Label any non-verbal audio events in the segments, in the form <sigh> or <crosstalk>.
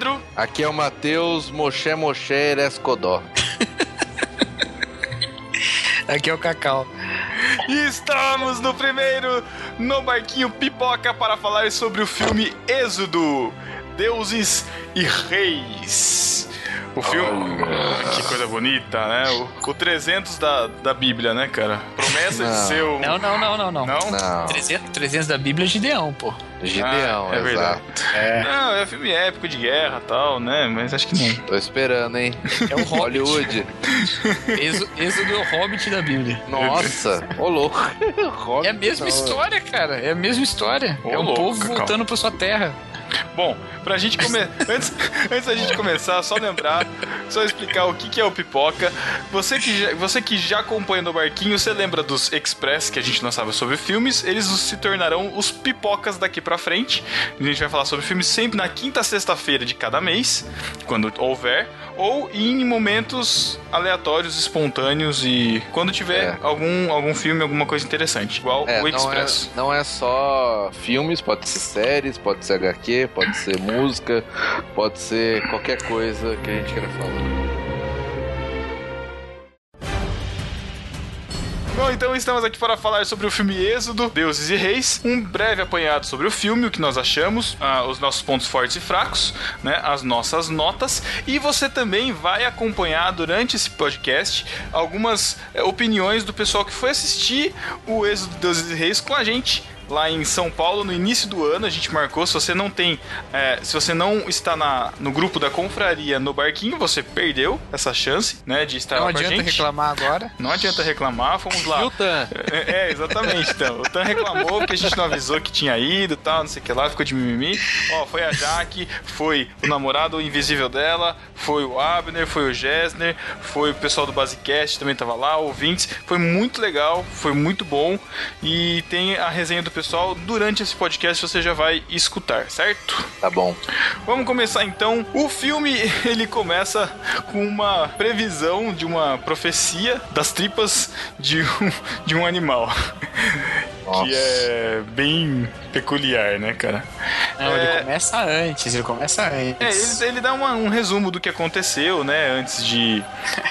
Pedro. Aqui é o Matheus Moshe Moshe Erescodó. <laughs> Aqui é o Cacau. E estamos no primeiro no barquinho Pipoca para falar sobre o filme Êxodo, Deuses e Reis. O filme. Que coisa bonita, né? O, o 300 da, da Bíblia, né, cara? Promessa de Não. ser o. Não, não, não, não, não. Não? Não, 300, 300 da Bíblia é Gideão, pô. Gideão, Ah, é verdade. exato. É. Não, é filme épico de guerra e tal, né? Mas acho que não. Tô esperando, hein? É o Hobbit. Hollywood. Êxodo, é o Hobbit da Bíblia. Nossa, ô louco. Hobbit, É a mesma não. história, cara. É a mesma história. Ô, é o louco, povo voltando pra sua terra. Bom, pra gente começar. <laughs> antes, antes da gente começar, só lembrar, só explicar o que, que é o pipoca. Você que, já, você que já acompanha no barquinho, você lembra dos Express que a gente lançava sobre filmes? Eles se tornarão os pipocas daqui pra frente. A gente vai falar sobre filmes sempre na quinta sexta-feira de cada mês, quando houver, ou em momentos aleatórios, espontâneos e quando tiver É. algum, algum filme, alguma coisa interessante, igual É, o não é, Express. não é só filmes, pode ser séries, pode ser HQ, pode ser música, pode ser qualquer coisa que a gente queira falar. Bom, então estamos aqui para falar sobre o filme Êxodo, Deuses e Reis, um breve apanhado sobre o filme, o que nós achamos, ah, os nossos pontos fortes e fracos, né, as nossas notas, e você também vai acompanhar durante esse podcast algumas eh, opiniões do pessoal que foi assistir o Êxodo, Deuses e Reis com a gente lá em São Paulo no início do ano. A gente marcou. Se você não tem, eh, se você não está na, no grupo da confraria no barquinho, você perdeu essa chance, né, de estar Não lá com a adianta gente. reclamar agora. Não adianta reclamar, fomos lá. E o Tan? É, é, exatamente, então. O Tan reclamou porque a gente não avisou que tinha ido e tal, não sei o que lá, ficou de mimimi. Ó, foi a Jaque, foi o namorado invisível dela, foi o Abner, foi o Gessner, foi o pessoal do Basecast também tava lá, ouvintes. Foi muito legal, foi muito bom. E tem a resenha do pessoal durante esse podcast, você já vai escutar, certo? Tá bom. Vamos começar então. O filme <laughs> ele começa com uma previsão de uma profecia das tripas de um, de um animal. <laughs> Nossa. Que é bem peculiar, né, cara? Não, É, ele começa antes, ele começa é, antes. ele, ele dá uma- um resumo do que aconteceu, né, antes de.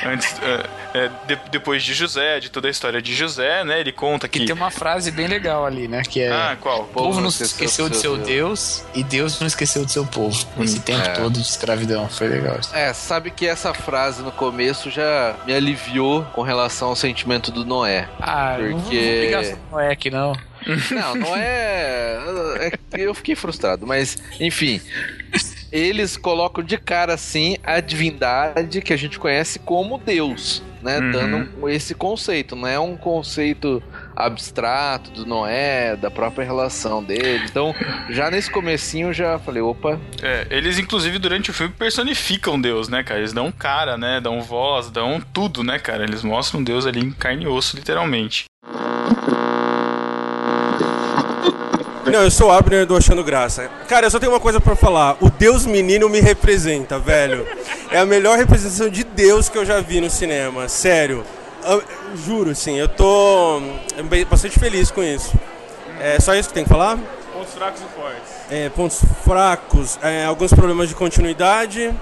Antes, <laughs> é, é, de- depois de José, de toda a história de José, né? Ele conta que. Que tem uma frase bem legal ali, né? Que é. Ah, qual? O povo não se esqueceu de seu Deus e Deus não esqueceu de seu povo. Esse tempo É. todo de escravidão. Foi legal. isso. É, sabe que essa frase no começo já me aliviou com relação ao sentimento do Noé. Ah, não vou- não vou Porque- Noé aqui, não. Não, não é. <laughs> é que eu fiquei frustrado, mas enfim. Eles colocam de cara assim a divindade que a gente conhece como Deus, né? Uhum. Dando esse conceito, não é um conceito abstrato do Noé, da própria relação dele. Então, já nesse comecinho eu já falei, opa, É, eles, inclusive, durante o filme personificam Deus, né, cara? Eles dão cara, né? Dão voz, dão tudo, né, cara? Eles mostram Deus ali em carne e osso, literalmente. Não, eu sou o Abner do Achando Graça. Cara, eu só tenho uma coisa pra falar. O Deus menino me representa, velho. É a melhor representação de Deus que eu já vi no cinema. Sério. Eu- juro, sim. Eu tô hum, bastante feliz com isso. É só isso que tem que falar? Pontos fracos e fortes. É, pontos fracos, é, alguns problemas de continuidade.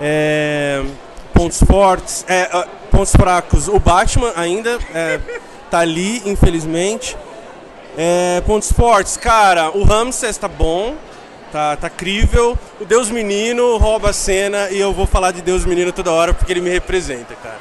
é, pontos fortes, é, ah, pontos fracos. O Batman ainda é, tá ali, infelizmente. É, pontos fortes, cara, o Ramses tá bom, tá, tá crível. O Deus Menino rouba a cena e eu vou falar de Deus Menino toda hora porque ele me representa, cara.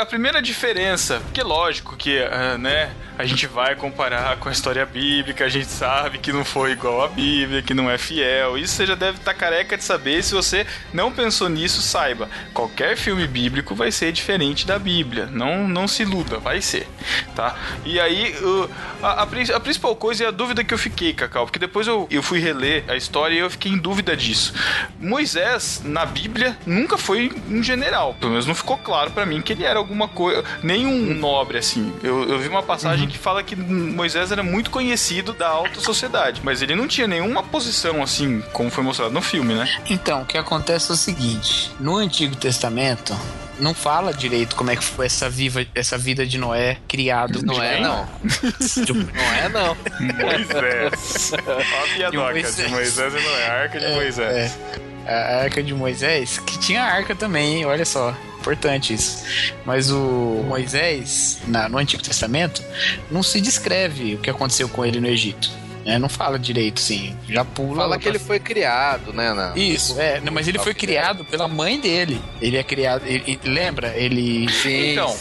A primeira diferença, porque lógico que, ah, né, a gente vai comparar com a história bíblica, a gente sabe que não foi igual à Bíblia, que não é fiel. Isso você já deve estar careca de saber. Se você não pensou nisso, saiba. Qualquer filme bíblico vai ser diferente da Bíblia. Não, não se iluda, vai ser, tá? E aí, o- a, a a principal coisa é a dúvida que eu fiquei, Cacau, porque depois eu, eu fui reler a história e eu fiquei em dúvida disso. Moisés, na Bíblia, nunca foi um general. Pelo menos não ficou claro pra mim que ele era alguma coisa, nenhum nobre assim. Eu, eu vi uma passagem que fala que Moisés era muito conhecido da alta sociedade, mas ele não tinha nenhuma posição assim, como foi mostrado no filme, né? Então, o que acontece é o seguinte: no Antigo Testamento, não fala direito como é que foi essa, viva, essa vida de Noé criado. Não é, não. não é, não. Moisés. <laughs> Ó a piadoca de Moisés. de Moisés e Noé, a arca de é, Moisés. É. A arca de Moisés, que tinha arca também, hein? olha só. Importante isso. Mas o Moisés, na, no Antigo Testamento, não se descreve o que aconteceu com ele no Egito. É, não fala direito, sim. Já pula. Fala que pra... ele foi criado, né? Na... Isso, é. Mas ele foi criado pela mãe dele. Ele é criado. Ele, lembra? Ele. Sim, então, sim.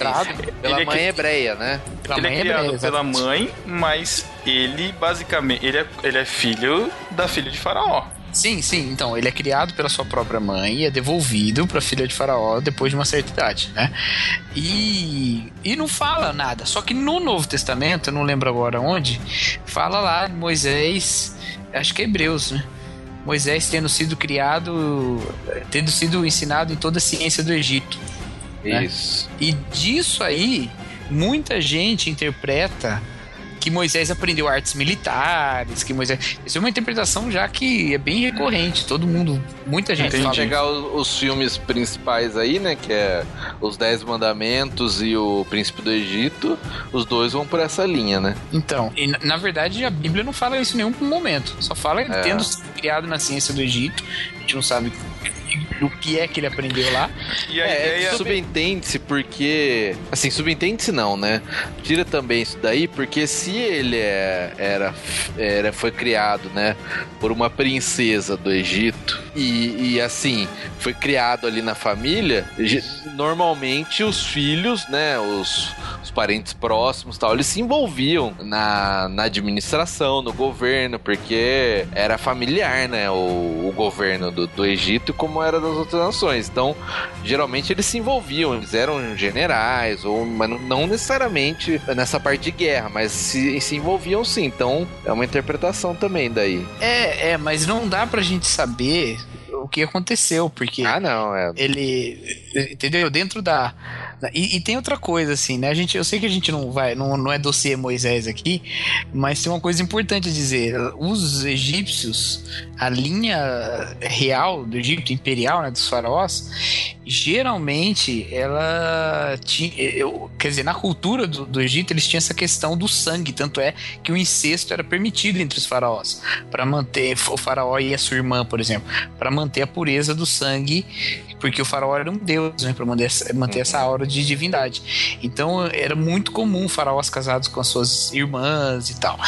Pela ele é mãe é hebreia, né? Pela ele é mãe é criado hebreia, pela mãe, mas ele basicamente. Ele é, ele é filho da filha de Faraó. Sim, sim. Então, ele é criado pela sua própria mãe e é devolvido para a filha de Faraó depois de uma certa idade, né? E, e não fala nada. Só que no Novo Testamento, eu não lembro agora onde, fala lá Moisés, acho que é Hebreus, né? Moisés tendo sido criado, tendo sido ensinado em toda a ciência do Egito. Né? Isso. Né? E disso aí, muita gente interpreta que Moisés aprendeu artes militares, que Moisés. Isso é uma interpretação já que é bem recorrente. Todo mundo, muita gente Tem que chegar os, os, filmes principais aí, né? Que é Os Dez Mandamentos e O Príncipe do Egito. Os dois vão por essa linha, né? Então, e, na verdade a Bíblia não fala isso em nenhum momento. Só fala é. tendo sido criado na ciência do Egito. A gente não sabe do que é que ele aprendeu lá. E a é, ideia... subentende-se porque. Assim, subentende-se não, né? Tira também isso daí, porque se ele é, era, era, foi criado, né, por uma princesa do Egito e, e assim, foi criado ali na família, normalmente os filhos, né, os, os parentes próximos tal, eles se envolviam na, na administração, no governo, porque era familiar, né, o, o governo do, do Egito como era das outras nações. Então, geralmente eles se envolviam, eles eram generais, ou mas não necessariamente nessa parte de guerra, mas se, se envolviam sim. Então, é uma interpretação também daí. É, é, mas não dá pra gente saber o que aconteceu, porque. Ah, não, é. Ele. Entendeu? Dentro da. E, e, tem outra coisa, assim, né? A gente, eu sei que a gente não vai. Não, não é dossiê Moisés aqui, mas tem uma coisa importante a dizer. Os egípcios, a linha real do Egito, imperial, né? Dos faraós, geralmente ela tinha. Eu, quer dizer, na cultura do, do Egito, eles tinham essa questão do sangue. Tanto é que o incesto era permitido entre os faraós. para manter o faraó e a sua irmã, por exemplo. para manter a pureza do sangue, porque o faraó era um deus, né, para manter, manter essa aura de divindade. Então era muito comum faraós casados com as suas irmãs e tal.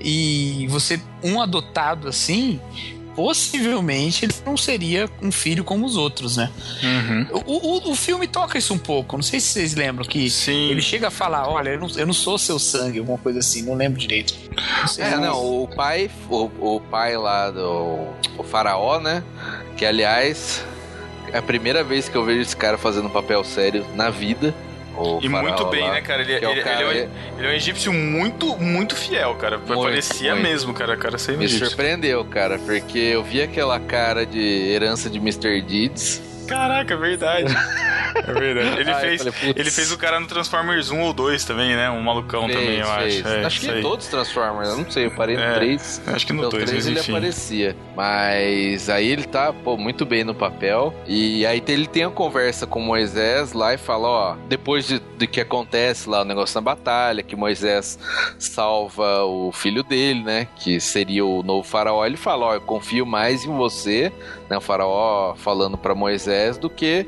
E você, um adotado assim, possivelmente ele não seria um filho como os outros, né? Uhum. O, o, o, filme toca isso um pouco. Não sei se vocês lembram que Sim. ele chega a falar: olha, eu não, eu não sou seu sangue, alguma coisa assim, não lembro direito. Não é, não, o pai, o, o pai lá do o faraó, né? Que aliás é a primeira vez que eu vejo esse cara fazendo um papel sério na vida. e muito bem, lá, né, cara? Ele, é, ele, cara, ele, é um, ele, é um, egípcio muito, muito fiel, cara. Muito, Parecia muito. mesmo, cara. cara sem Me egípcio. surpreendeu, cara, porque eu vi aquela cara de herança de Mr. Deeds. Caraca, verdade. <laughs> É verdade. Ele, fez, falei, ele fez o cara no Transformers 1 ou 2 também, né? Um malucão fez, também, eu fez. acho. É, acho que em todos os Transformers, eu não sei, eu parei no é, 3. Acho que no 2, 3 ele enfim. aparecia. Mas aí ele tá, pô, muito bem no papel. E aí ele tem a conversa com Moisés lá e fala, ó, depois de, de que acontece lá o negócio na batalha, que Moisés salva o filho dele, né? Que seria o novo faraó, ele fala, ó, eu confio mais em você, né? O faraó falando para Moisés do que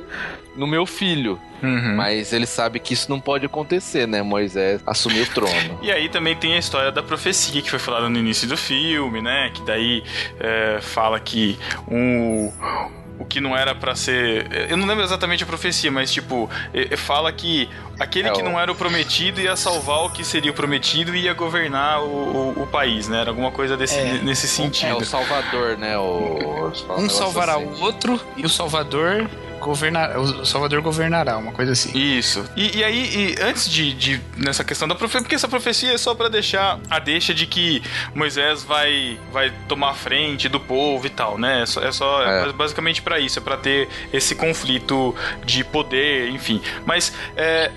no meu filho. Uhum. Mas ele sabe que isso não pode acontecer, né? Moisés assumir o trono. <laughs> E aí também tem a história da profecia que foi falada no início do filme, né? Que daí é, fala que um o que não era para ser. Eu não lembro exatamente a profecia, mas tipo, fala que aquele é que não era o prometido ia salvar o que seria o prometido e ia governar o, o, o país, né? Era alguma coisa desse, é. nesse sentido. É o Salvador, né? O... Um salvará assim. o outro e o Salvador governar, o Salvador governará, uma coisa assim. Isso. E, e aí, e antes de, de, nessa questão da profecia, porque essa profecia é só para deixar a deixa de que Moisés vai, vai tomar a frente do povo e tal, né? É só, é, só, é. é basicamente para isso, é para ter esse conflito de poder, enfim. Mas é,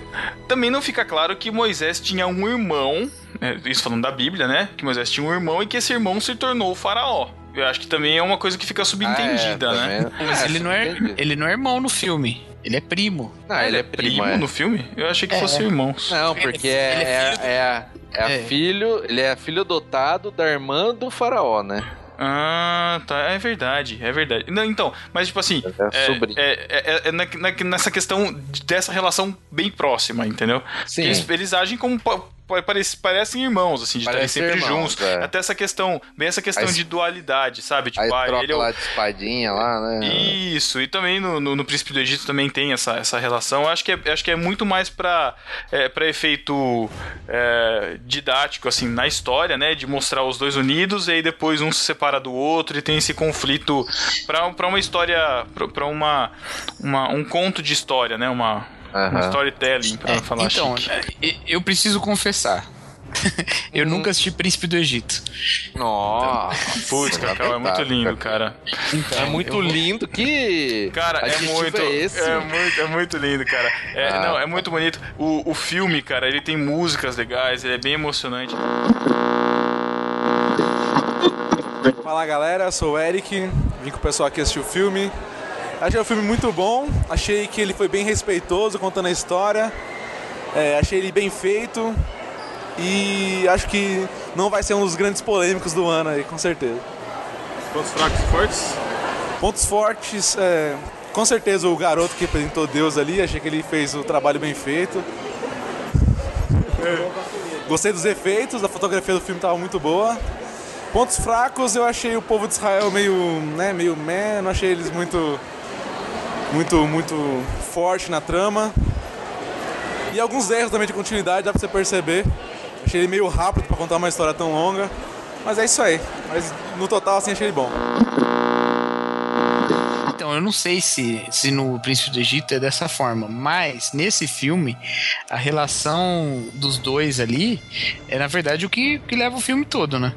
também não fica claro que Moisés tinha um irmão é, isso falando da Bíblia, né? Que Moisés tinha um irmão e que esse irmão se tornou o faraó. Eu acho que também é uma coisa que fica subentendida, ah, é, né? Mas ele não, é, ele não é irmão no filme. Ele é primo. Ah, ele é primo, é. no filme? Eu achei que É. fossem irmãos. Não, Ele- porque ele é, é é, filho- é, é É. filho, ele é filho adotado da irmã do faraó, né? Ah, tá. É verdade, é verdade. Não, então, mas tipo assim. É sobrinho. é, é- é na- na- nessa questão de- dessa relação bem próxima, entendeu? Sim. Eles, eles agem como. Pa- pa- parece- parecem irmãos, assim, de estarem Parecem sempre irmãos, juntos. é. Até essa questão, bem essa questão de dualidade, sabe? Tipo, ah, ele é o, lá de espadinha lá, né? Isso, e também no, no, no Príncipe do Egito também tem essa, essa relação. Eu acho que é, acho que é muito mais pra, é, pra efeito é, didático, assim, na história, né? De mostrar os dois unidos e aí depois um se separa do outro e tem esse conflito pra, pra uma história, pra, pra uma, uma, um conto de história, né? Uma, um Aham. storytelling, pra É, falar então, chique. é, eu preciso confessar. <laughs> eu Hum. nunca assisti Príncipe do Egito. Nossa. Putz, Cacau, é muito lindo, cara. Então, É muito vou- lindo que. Cara, é muito, É esse? é muito, é muito lindo, cara. É, Ah. não, é muito bonito. O, o filme, cara, ele tem músicas legais, ele é bem emocionante. Fala galera, eu sou o Eric, vim com o pessoal aqui assistir o filme. Achei o filme muito bom, achei que ele foi bem respeitoso contando a história, É, achei ele bem feito e acho que não vai ser um dos grandes polêmicos do ano aí, com certeza. Pontos fracos e fortes? Pontos fortes, é, com certeza o garoto que representou Deus ali, achei que ele fez o trabalho bem feito. Gostei dos efeitos, a fotografia do filme estava muito boa. Pontos fracos, eu achei o povo de Israel meio, né, meio meh, não achei eles muito muito muito forte na trama. E alguns erros também de continuidade, dá pra você perceber. Achei ele meio rápido pra contar uma história tão longa. Mas é isso aí. Mas no total assim achei ele bom. Então, eu não sei se, se no Príncipe do Egito é dessa forma, mas nesse filme, a relação dos dois ali é, na verdade, o que, que leva o filme todo, né?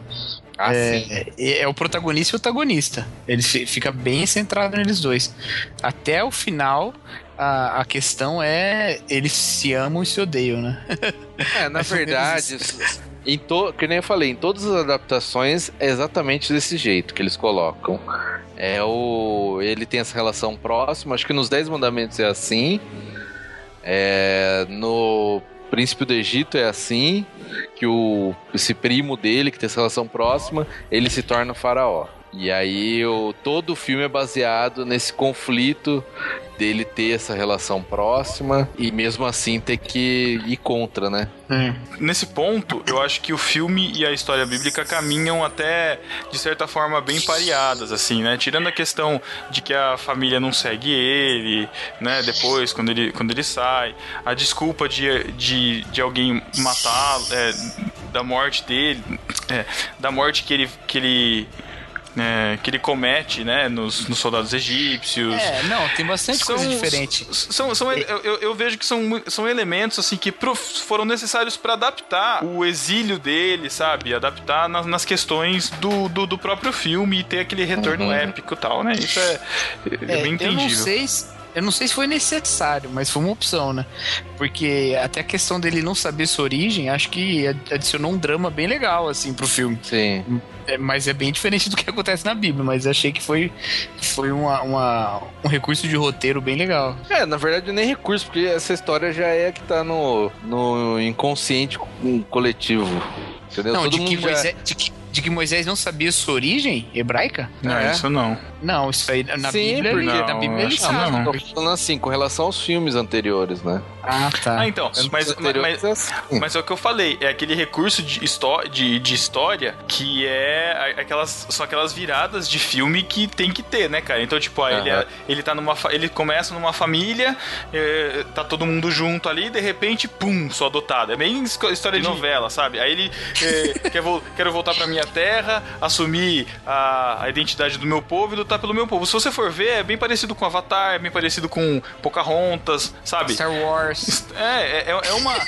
Ah, sim. é, é o protagonista e o antagonista. Ele fi- fica bem centrado neles dois. Até o final, a, a questão é eles se amam e se odeiam, né? <laughs> É, na verdade, em to... que nem eu falei, em todas as adaptações é exatamente desse jeito que eles colocam. É o. Ele tem essa relação próxima, acho que nos Dez Mandamentos é assim. É... No Príncipe do Egito é assim. Que o esse primo dele, que tem essa relação próxima, ele se torna o faraó. E aí o, todo o filme é baseado nesse conflito dele ter essa relação próxima e mesmo assim ter que ir contra, né? Nesse ponto, eu acho que o filme e a história bíblica caminham até, de certa forma, bem pareadas, assim, né? Tirando a questão de que a família não segue ele, né? Depois, quando ele, quando ele sai, a desculpa de, de, de alguém matá-lo, é, da morte dele, é, da morte que ele, que ele, é, que ele comete, né? Nos, nos soldados egípcios. É, não, tem bastante coisa diferente. São, são, eu, eu- vejo que são, são elementos assim que foram necessários para adaptar o exílio dele, sabe? Adaptar nas, nas questões do, do, do próprio filme e ter aquele retorno épico e tal, né? Isso é, é É, bem eu não entendível. sei se, eu não sei se foi necessário, mas foi uma opção, né? Porque até a questão dele não saber sua origem, acho que adicionou um drama bem legal, assim, pro filme. Sim. É, mas é bem diferente do que acontece na Bíblia, mas achei que foi, foi uma, uma- um recurso de roteiro bem legal. É, na verdade nem recurso, porque essa história já é que tá no, no inconsciente coletivo. Entendeu? Não, Todo de que, já- Moisés, de, que, de que Moisés não sabia sua origem hebraica? Não, É. isso não. Não, isso aí na Sim, Bíblia, ele, na Não, Bíblia ele sabe. não. Tô falando assim, com relação aos filmes anteriores, né? Ah, tá. Ah, então, mas, mas, anteriores é assim. mas é o que eu falei, é aquele recurso de, histó de, de história que é aquelas, são aquelas viradas de filme que tem que ter, né, cara? Então, tipo, ah, ele, é- ele tá numa. Ele começa numa família, é, tá todo mundo junto ali, e de repente, pum, sou adotado. É bem história de novela, sabe? Aí ele é, <laughs> quer vol quero voltar pra minha terra, assumir a, a identidade do meu povo e lutar pelo meu povo. Se você for ver, é bem parecido com Avatar, é bem parecido com Pocahontas, sabe? Star Wars. É, é, é uma. <laughs>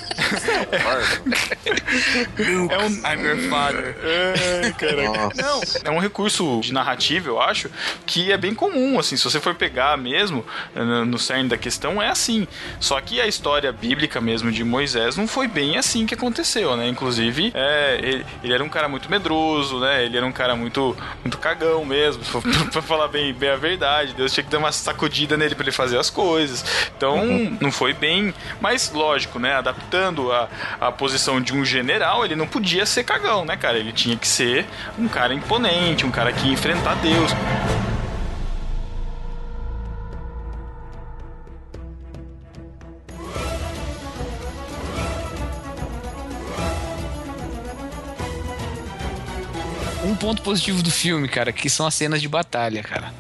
é um. I'm your father. É, caraca. Não, é um recurso de narrativa, eu acho, que é bem comum, assim. Se você for pegar mesmo, no no cerne da questão, é assim. Só que a história bíblica mesmo de Moisés não foi bem assim que aconteceu, né? Inclusive, é, ele, ele era um cara muito medroso, religioso, né? Ele era um cara muito, muito cagão mesmo, <laughs> pra falar bem, bem a verdade. Deus tinha que dar uma sacudida nele para ele fazer as coisas. Então, uhum. não foi bem. Mas, lógico, né? Adaptando a, a posição de um general, ele não podia ser cagão, né, cara? Ele tinha que ser um cara imponente, um cara que ia enfrentar Deus. Ponto positivo do filme, cara, que são as cenas de batalha, cara.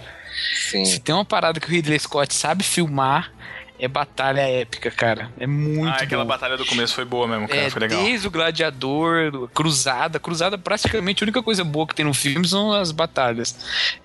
Sim. Se tem uma parada que o Ridley Scott sabe filmar, é batalha épica, cara. É muito Ah, aquela bom. batalha do começo foi boa mesmo, cara. É, foi legal. Desde o Gladiador, Cruzada. Cruzada, praticamente, a única coisa boa que tem no filme são as batalhas.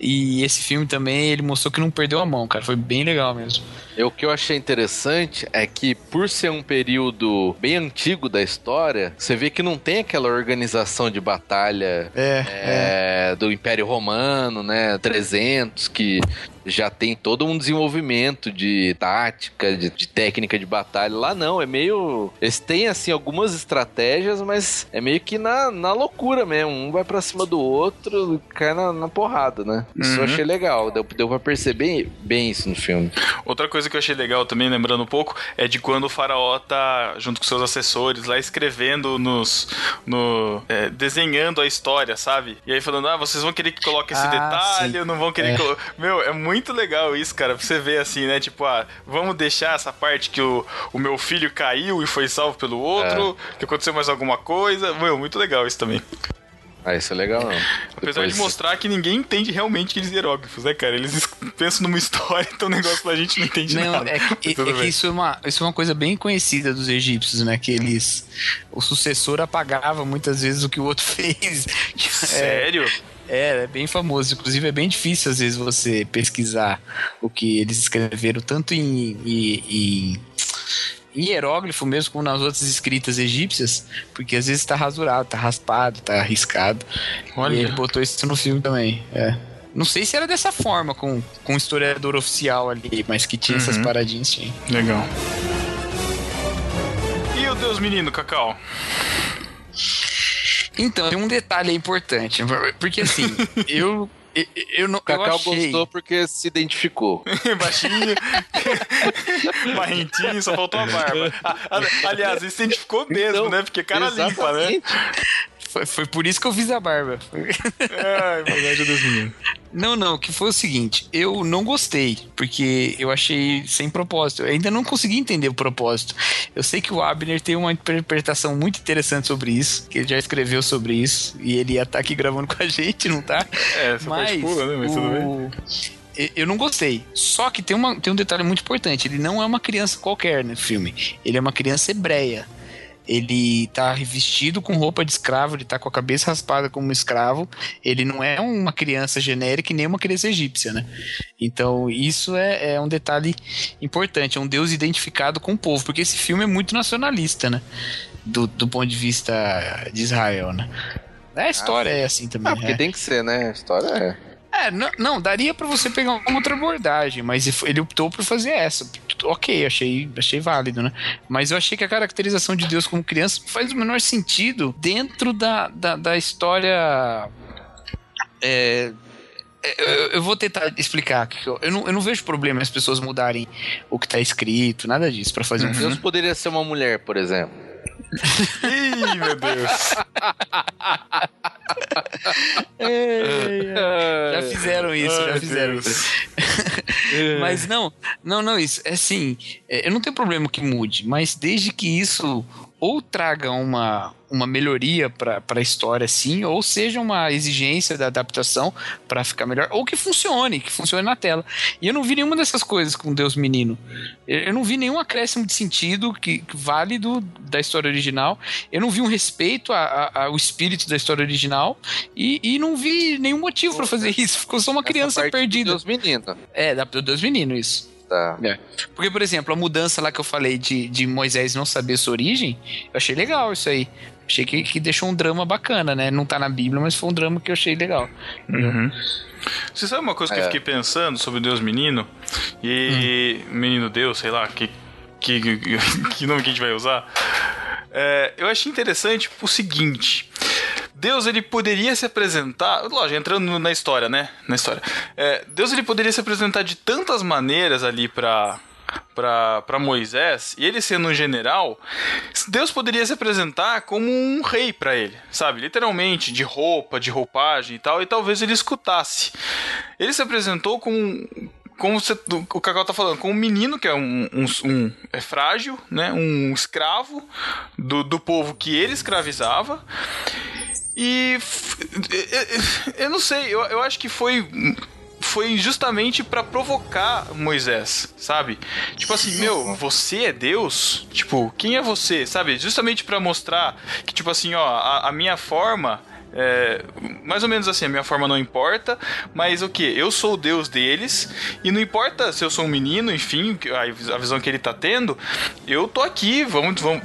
E esse filme também, ele mostrou que não perdeu a mão, cara. Foi bem legal mesmo. E o que eu achei interessante é que, por ser um período bem antigo da história, você vê que não tem aquela organização de batalha é, é, é. do Império Romano, né? 300, que já tem todo um desenvolvimento de tática, de, de, técnica de batalha. Lá não, é meio. Eles têm, assim, algumas estratégias, mas é meio que na, na loucura mesmo. Um vai pra cima do outro e cai na, na porrada, né? Isso uhum. eu achei legal. Deu, deu pra perceber bem isso no filme. Outra coisa que eu achei legal também, lembrando um pouco, é de quando o faraó tá junto com seus assessores lá escrevendo nos. No, é, desenhando a história, sabe? E aí falando, ah, vocês vão querer que coloque esse ah, detalhe, sim. não vão querer é. que. Meu, é muito muito legal isso, cara, pra você ver assim, né? Tipo, ah, vamos deixar essa parte que o, o meu filho caiu e foi salvo pelo outro, é. que aconteceu mais alguma coisa. Meu, muito legal isso também. Ah, isso é legal, não. Apesar Depois... de mostrar que ninguém entende realmente aqueles hieróglifos, né, cara? Eles <laughs> pensam numa história, então o negócio da gente não entende não, nada. É que, <laughs> é que isso, é uma, isso é uma coisa bem conhecida dos egípcios, né? Que eles. O sucessor apagava muitas vezes o que o outro <laughs> fez. Sério? É, é, é bem famoso. Inclusive, é bem difícil, às vezes, você pesquisar o que eles escreveram, tanto em, em, em em hieróglifo mesmo, como nas outras escritas egípcias, porque às vezes tá rasurado, tá raspado, tá arriscado. Olha. E ele botou isso no filme também. É. Não sei se era dessa forma, com, com o historiador oficial ali, mas que tinha uhum. essas paradinhas, tinha. Legal. E o Deus Menino, Cacau? Então, tem um detalhe importante, porque assim, <laughs> eu eu, eu não. Cacau eu achei... gostou porque se identificou. <laughs> Baixinho, <laughs> barrentinho, só faltou a barba. aliás, ele se identificou mesmo, então, né? Porque cara exatamente. limpa, né? Foi, foi por isso que eu fiz a barba. Ai, verdade dos meninos. Não, não, que foi o seguinte, eu não gostei, porque eu achei sem propósito. Eu ainda não consegui entender o propósito. Eu sei que o Abner tem uma interpretação muito interessante sobre isso, que ele já escreveu sobre isso, e ele ia estar tá aqui gravando <laughs> com a gente, não tá? É, essa Mas pura, né? Mas o... tudo bem. Eu não gostei. Só que tem, uma, tem um detalhe muito importante. Ele não é uma criança qualquer no filme. Ele é uma criança hebreia ele tá revestido com roupa de escravo, ele tá com a cabeça raspada como um escravo, ele não é uma criança genérica e nem uma criança egípcia, né? Então, isso é, é um detalhe importante, é um Deus identificado com o povo, porque esse filme é muito nacionalista, né? Do, do ponto de vista de Israel, né? A história ah, é assim também. Ah, porque é. tem que ser, né? A história é. É, não, não daria para você pegar uma outra abordagem, mas ele optou por fazer essa. Ok, achei, achei válido, né? Mas eu achei que a caracterização de Deus como criança faz o menor sentido dentro da, da, da história. É, é eu, vou tentar explicar. Eu não, eu não vejo problema as pessoas mudarem o que está escrito, nada disso, para fazer um Deus poderia ser uma mulher, por exemplo. Ih, meu Deus. já fizeram isso, Ai, já fizeram Deus. isso. <laughs> mas não, não, não, isso. É assim, é, eu não tenho problema que mude, mas desde que isso ou traga uma, uma melhoria para a história, sim, ou seja uma exigência da adaptação para ficar melhor, ou que funcione, que funcione na tela. E eu não vi nenhuma dessas coisas com Deus Menino. Eu não vi nenhum acréscimo de sentido que, que válido da história original. Eu não vi um respeito a, a, ao espírito da história original e, e não vi nenhum motivo para fazer isso. Ficou só uma criança perdida. Deus Menino. É, da Deus Menino, isso. Tá. É. Porque, por exemplo, a mudança lá que eu falei de, de Moisés não saber sua origem, eu achei legal isso aí. Achei que, que deixou um drama bacana, né? Não tá na Bíblia, mas foi um drama que eu achei legal. Uhum. Você sabe uma coisa que é. eu fiquei pensando sobre Deus menino? E hum. menino Deus, sei lá, que, que, <laughs> que nome que a gente vai usar? É, eu achei interessante o seguinte. Deus ele poderia se apresentar, lógico, entrando na história, né? Na história. É, Deus ele poderia se apresentar de tantas maneiras ali para para Moisés, e ele sendo um general, Deus poderia se apresentar como um rei para ele, sabe? Literalmente, de roupa, de roupagem e tal, e talvez ele escutasse. Ele se apresentou como como você, o Cacau tá falando, com um menino que é um, um, um, é frágil, né? Um escravo do, do povo que ele escravizava. E eu não sei, eu, eu acho que foi foi justamente para provocar Moisés, sabe? Tipo assim, meu, você é Deus? Tipo, quem é você? Sabe? Justamente para mostrar que, tipo assim, ó, a, a minha forma é, mais ou menos assim, a minha forma não importa, mas o que? Eu sou o Deus deles, e não importa se eu sou um menino, enfim, a visão que ele tá tendo, eu tô aqui, vamos, vamos,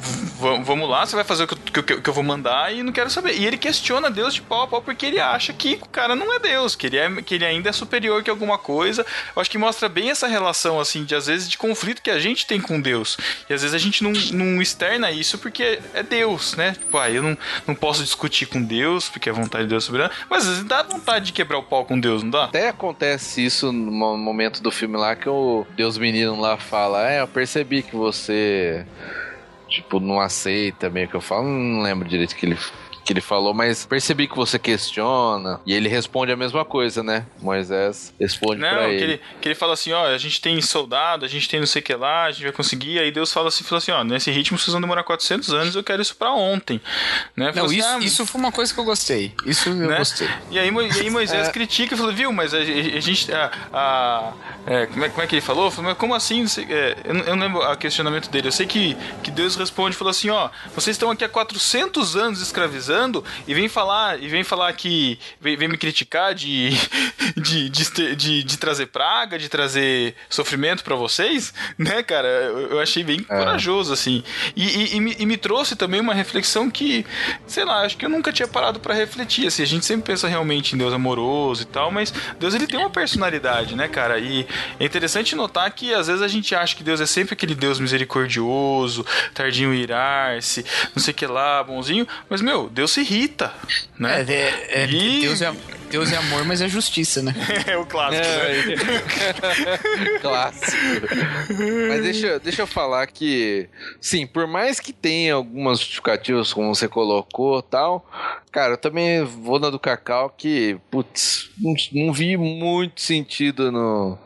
vamos lá, você vai fazer o que eu, que eu vou mandar e não quero saber. E ele questiona Deus de pau a pau porque ele acha que o cara não é Deus, que ele, é, que ele ainda é superior que alguma coisa. Eu acho que mostra bem essa relação, assim, de às vezes de conflito que a gente tem com Deus. E às vezes a gente não, não externa isso porque é Deus, né? Tipo, ah, eu não, não posso discutir com Deus porque é vontade de Deus soberana. Mas às vezes dá vontade de quebrar o pau com Deus, não dá? Até acontece isso no momento do filme lá que o Deus menino lá fala: É, eu percebi que você. Tipo, não aceita meio que eu falo, não lembro direito que ele que ele falou, mas percebi que você questiona. E ele responde a mesma coisa, né? Moisés responde não, pra ele. Que ele. Que ele fala assim: ó, a gente tem soldado, a gente tem não sei o que lá, a gente vai conseguir. Aí Deus fala assim: fala assim ó, nesse ritmo vocês vão demorar 400 anos, eu quero isso pra ontem. Né? Não, assim, isso, ah, isso foi uma coisa que eu gostei. Isso eu né? gostei. E aí, e aí Moisés <laughs> é... critica e fala: viu, mas a, a gente. A, a é, como, é, como é que ele falou? falou mas como assim? É, eu, eu, não lembro o questionamento dele. Eu sei que, que Deus responde: falou assim, ó, vocês estão aqui há 400 anos escravizando e vem falar e vem falar que vem, vem me criticar de <laughs> de, de, de, de, trazer praga, de trazer sofrimento para vocês, né, cara? Eu, eu achei bem é. corajoso assim e, e, e, me, e, me, trouxe também uma reflexão que sei lá, acho que eu nunca tinha parado para refletir. Assim, a gente sempre pensa realmente em Deus amoroso e tal, mas Deus ele tem uma personalidade, né, cara? E é interessante notar que às vezes a gente acha que Deus é sempre aquele Deus misericordioso, tardinho irar-se, não sei o que lá, bonzinho, mas meu, Deus se irrita, né? É, é, é e... Deus, é, Deus é amor, mas é justiça, né? <laughs> é o clássico, é, né? <laughs> clássico. Mas deixa, deixa eu falar que, sim, por mais que tenha algumas justificativas, como você colocou tal, cara, eu também vou na do Cacau que, putz, não, não vi muito sentido no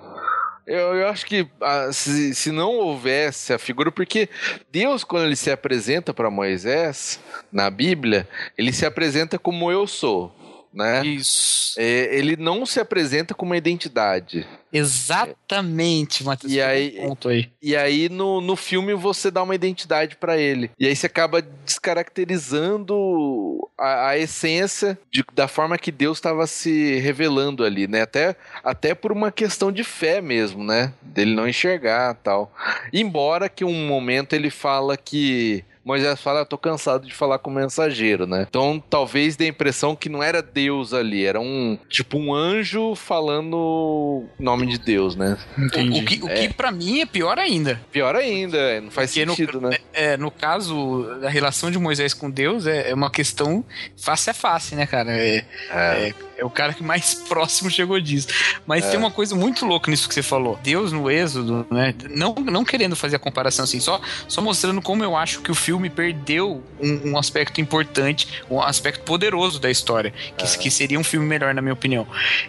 eu, eu acho que ah, se, se não houvesse a figura, porque Deus, quando ele se apresenta para Moisés na Bíblia, ele se apresenta como eu sou né? Isso. É, ele não se apresenta com uma identidade. Exatamente, Matheus. E aí, ponto aí. E aí no, no filme você dá uma identidade para ele. E aí você acaba descaracterizando a, a essência de, da forma que Deus estava se revelando ali, né? Até, até por uma questão de fé mesmo, né? Dele não enxergar tal. Embora que um momento ele fala que Moisés fala, eu tô cansado de falar com o mensageiro, né? Então talvez dê a impressão que não era Deus ali, era um tipo um anjo falando nome de Deus, né? Entendi. O, que, o é. que para mim é pior ainda. Pior ainda, é, não faz Porque sentido, no, né? É, no caso da relação de Moisés com Deus, é, é uma questão face a face, né, cara? É, é. é é o cara que mais <laughs> próximo chegou disso. Mas é. tem uma coisa muito louca nisso que você falou. Deus no Êxodo, né? Não, não querendo fazer a comparação assim, só, só mostrando como eu acho que o filme perdeu um, um aspecto importante, um aspecto poderoso da história, que, é. que seria um filme melhor, na minha opinião.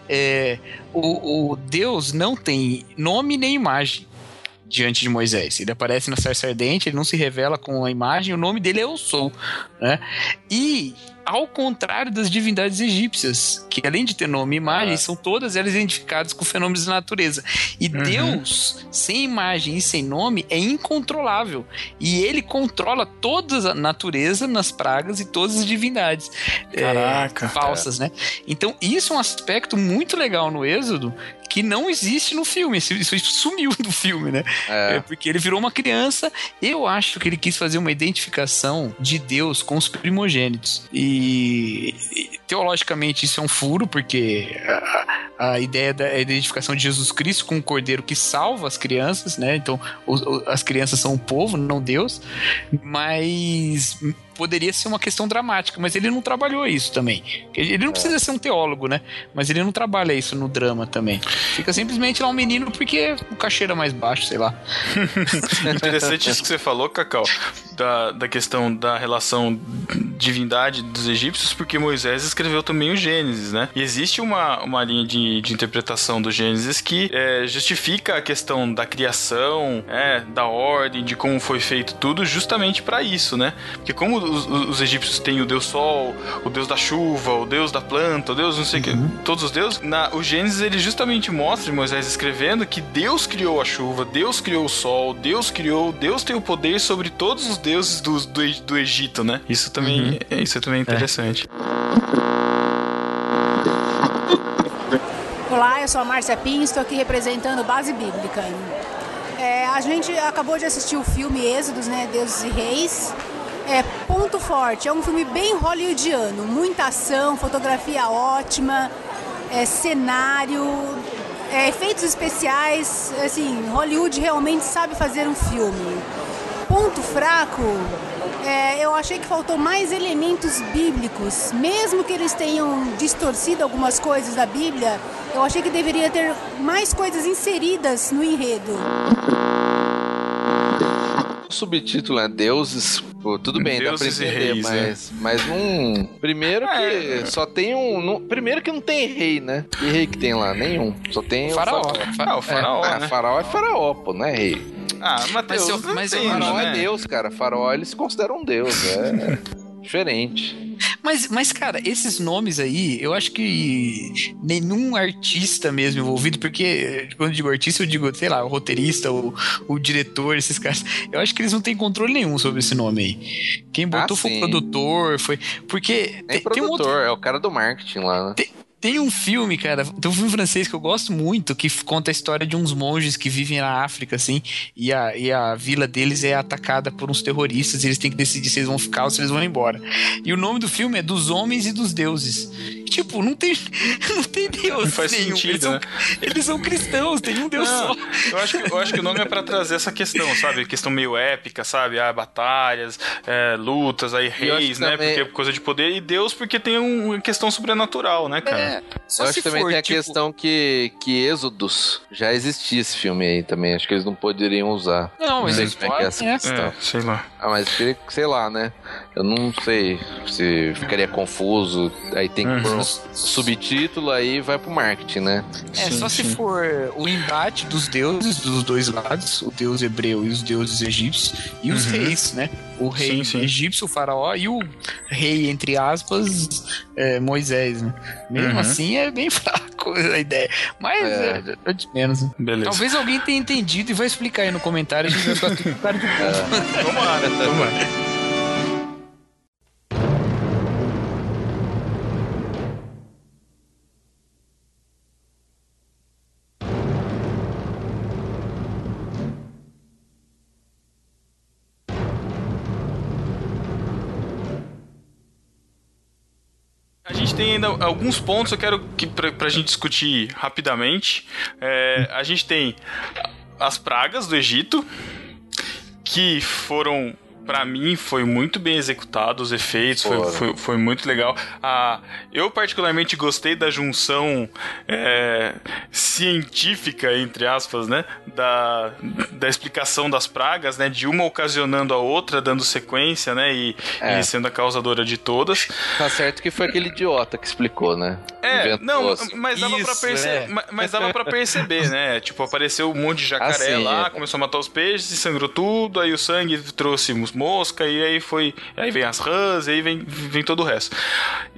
É, o, o Deus não tem nome nem imagem diante de Moisés. Ele aparece na sarça ardente, ele não se revela com a imagem, o nome dele é Eu Sou, né? E ao contrário das divindades egípcias, que além de ter nome e imagem, ah. são todas elas identificadas com fenômenos da natureza. E uhum. Deus, sem imagem e sem nome, é incontrolável. E ele controla toda a natureza nas pragas e todas as divindades Caraca, é, falsas, né? Então, isso é um aspecto muito legal no Êxodo, que não existe no filme. Isso sumiu do filme, né? É. É porque ele virou uma criança. Eu acho que ele quis fazer uma identificação de Deus com os primogênitos. E teologicamente isso é um furo, porque a, a, ideia da identificação de Jesus Cristo com o cordeiro que salva as crianças, né? Então, as crianças são o povo, não Deus. Mas poderia ser uma questão dramática, mas ele não trabalhou isso também. Ele não precisa ser um teólogo, né? Mas ele não trabalha isso no drama também. Fica simplesmente lá um menino porque o cachê era mais baixo, sei lá. <laughs> Interessante isso que você falou, Cacau, da, da questão da relação divindade dos egípcios, porque Moisés escreveu também o Gênesis, né? E existe uma, uma linha de, de interpretação do Gênesis que é, justifica a questão da criação, é, da ordem, de como foi feito tudo, justamente para isso, né? Porque como os, os, egípcios têm o deus sol, o deus da chuva, o deus da planta, o deus não sei o uhum. que, todos os deuses, na, o Gênesis ele justamente mostra, Moisés escrevendo, que Deus criou a chuva, Deus criou o sol, Deus criou, Deus tem o poder sobre todos os deuses do, do, do Egito, né? Isso também, uhum. é, isso também é interessante. Olá, eu sou a Márcia Pinho, estou aqui representando Base Bíblica. É, a gente acabou de assistir o filme Êxodos, né, Deuses e Reis. É ponto forte, é um filme bem hollywoodiano, muita ação, fotografia ótima, é, cenário, é, efeitos especiais, assim, Hollywood realmente sabe fazer um filme. Ponto fraco, é, eu achei que faltou mais elementos bíblicos, mesmo que eles tenham distorcido algumas coisas da Bíblia, eu achei que deveria ter mais coisas inseridas no enredo. O subtítulo é Deuses, pô, tudo bem, Deuses dá pra entender, reis, mas, né? mas um. Primeiro que é. só tem um. No, primeiro que não tem rei, né? Que rei que tem lá? Nenhum. Só tem faraó. o faraó. Ah, o faraó. É, né? ah, faraó é faraó, pô, não é rei. Ah, Mateus, mas, mas o faraó é né? é Deus, cara. Faraó eles consideram um Deus. É <laughs> diferente. Mas, mas, cara, esses nomes aí, eu acho que nenhum artista mesmo envolvido, porque quando eu digo artista, eu digo, sei lá, o roteirista, o, o diretor, esses caras, eu acho que eles não têm controle nenhum sobre esse nome aí. Quem botou ah, foi o produtor, foi. Porque. Nem tem, produtor, tem um outro... é o cara do marketing lá, né? Tem, tem um filme, cara, tem um filme francês que eu gosto muito, que conta a história de uns monges que vivem na África, assim, e a, e a vila deles é atacada por uns terroristas, e eles têm que decidir se eles vão ficar ou se eles vão embora. E o nome do filme é Dos Homens e dos Deuses. Tipo, não tem, <laughs> não tem Deus não faz nenhum. Sentido, eles, são, né? eles são cristãos, tem um Deus não, só. Eu acho, que, eu acho que o nome é para trazer essa questão, sabe? Questão meio épica, sabe? Ah, batalhas, é, lutas, aí reis, né? Também... Porque é coisa de poder, e Deus porque tem uma questão sobrenatural, né, cara? É, só eu acho também for, tem a tipo... questão que, que Êxodos já existia esse filme aí também. Acho que eles não poderiam usar. Não, mas não sei como é que é essa é. questão. É, sei lá. Ah, mas sei lá, né? Eu não sei se ficaria confuso. Aí tem que uhum. pôr um subtítulo, aí vai pro marketing, né? É, sim, só sim. se for o embate dos deuses dos dois lados, o deus hebreu e os deuses egípcios, e os uhum. reis, né? O rei sim, egípcio, o faraó, e o rei, entre aspas, é, Moisés, né? Mesmo uhum. assim, é bem <laughs> fraco a ideia. Mas é, é, é de menos. Né? Beleza. Talvez alguém tenha entendido e vai explicar aí no comentário. A gente vai ficar <laughs> tudo cara de Vamos lá, ainda alguns pontos eu quero que pra, pra gente discutir rapidamente. É, a gente tem as pragas do Egito, que foram para mim foi muito bem executado os efeitos, foi, foi, foi, muito legal. Ah, eu particularmente gostei da junção é, científica, entre aspas, né? Da, da explicação das pragas, né? De uma ocasionando a outra, dando sequência, né? E, é. e sendo a causadora de todas. Tá certo que foi aquele idiota que explicou, né? É, Inventou não, assim. mas dava, Isso, pra perce... é. mas dava pra perceber, né? <laughs> Tipo, apareceu um monte de jacaré assim, lá, é. começou a matar os peixes, sangrou tudo, aí o sangue trouxe mosca, e aí foi. Aí vem as rãs, e aí vem, vem todo o resto.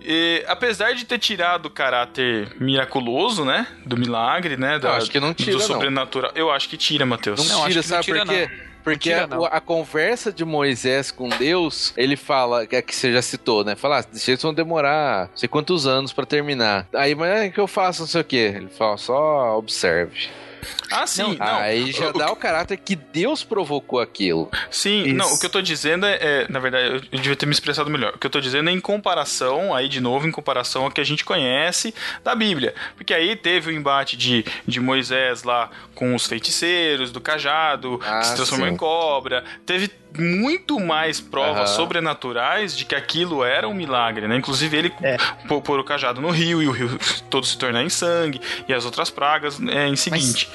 E, apesar de ter tirado o caráter miraculoso, né? Do milagre, né? Da, eu acho que não tira. Do sobrenatural. Não. Eu acho que tira, Matheus. Não, não tira, sabe por quê? Porque a, a, conversa de Moisés com Deus, ele fala, que, é que você já citou, né? Fala, ah, vocês vão demorar não sei quantos anos para terminar. Aí, mas o que eu faço, não sei o quê. Ele fala, só observe. Ah, sim. Não, não. Aí já o, dá o caráter que Deus provocou aquilo. Sim, Isso. não, o que eu tô dizendo é, é, na verdade, eu devia ter me expressado melhor. O que eu tô dizendo é em comparação, aí de novo, em comparação ao que a gente conhece da Bíblia. Porque aí teve o embate de, de Moisés lá com os feiticeiros, do cajado, ah, que se transformou sim. em cobra. Teve muito mais provas Aham. sobrenaturais de que aquilo era um milagre, né? Inclusive ele É. pô- pôr o cajado no rio e o rio todo se tornar em sangue e as outras pragas é, em seguinte.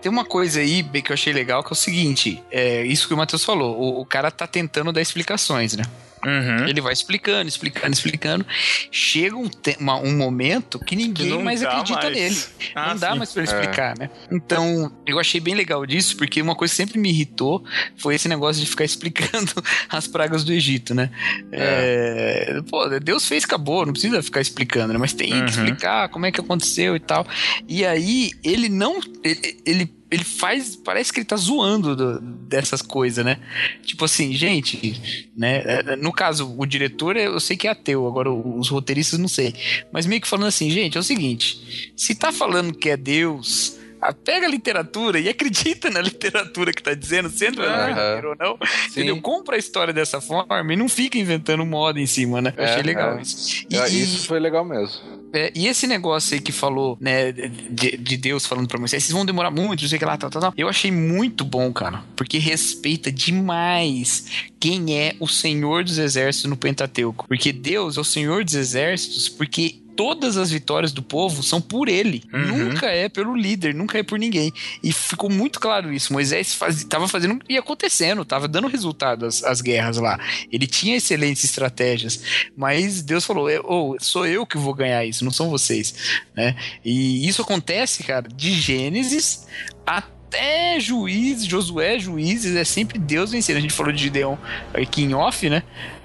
Tem uma coisa aí bem que eu achei legal que é o seguinte: é isso que o Matheus falou. O, o cara tá tentando dar explicações, né? Uhum. Ele vai explicando, explicando, explicando. Chega um, uma- um momento que ninguém mais acredita mais. nele. Ah, não dá sim. mais pra ele explicar, né? Então, eu achei bem legal disso, porque uma coisa que sempre me irritou foi esse negócio de ficar <laughs> explicando as pragas do Egito, né? É, pô, Deus fez, acabou, não precisa ficar explicando, né? Mas tem Uhum. que explicar como é que aconteceu e tal. E aí, ele não. Ele, ele, ele faz. Parece que ele tá zoando do- dessas coisas, né? Tipo assim, gente, né? é, No caso, o diretor eu sei que é ateu, agora os roteiristas não sei. Mas meio que falando assim, gente, é o seguinte: se tá falando que é Deus. Ah, Pega a literatura e acredita na literatura que tá dizendo, sendo ela Aham. verdadeira ou não. Entendeu? Compra a história dessa forma e não fica inventando moda em cima, né? Eu É, achei legal é. isso. E, É, e- Isso foi legal mesmo. é, e esse negócio aí que falou, né, de, de Deus falando pra Moisés, vocês vão demorar muito, não sei o que lá, tal, tal, tal. Eu achei muito bom, cara, porque respeita demais quem é o Senhor dos Exércitos no Pentateuco. Porque Deus é o Senhor dos Exércitos, porque todas as vitórias do povo são por ele. Uhum. Nunca é pelo líder, nunca é por ninguém. E ficou muito claro isso. Moisés faz, tava fazendo e acontecendo, tava dando resultado as, as guerras lá. Ele tinha excelentes estratégias, mas Deus falou: "Eu- "Oh, sou eu que vou ganhar isso, não são vocês", né? E isso acontece, cara, de Gênesis até Juízes, Josué, Juízes, é sempre Deus vencendo. A gente falou de Gideon aqui em off, né?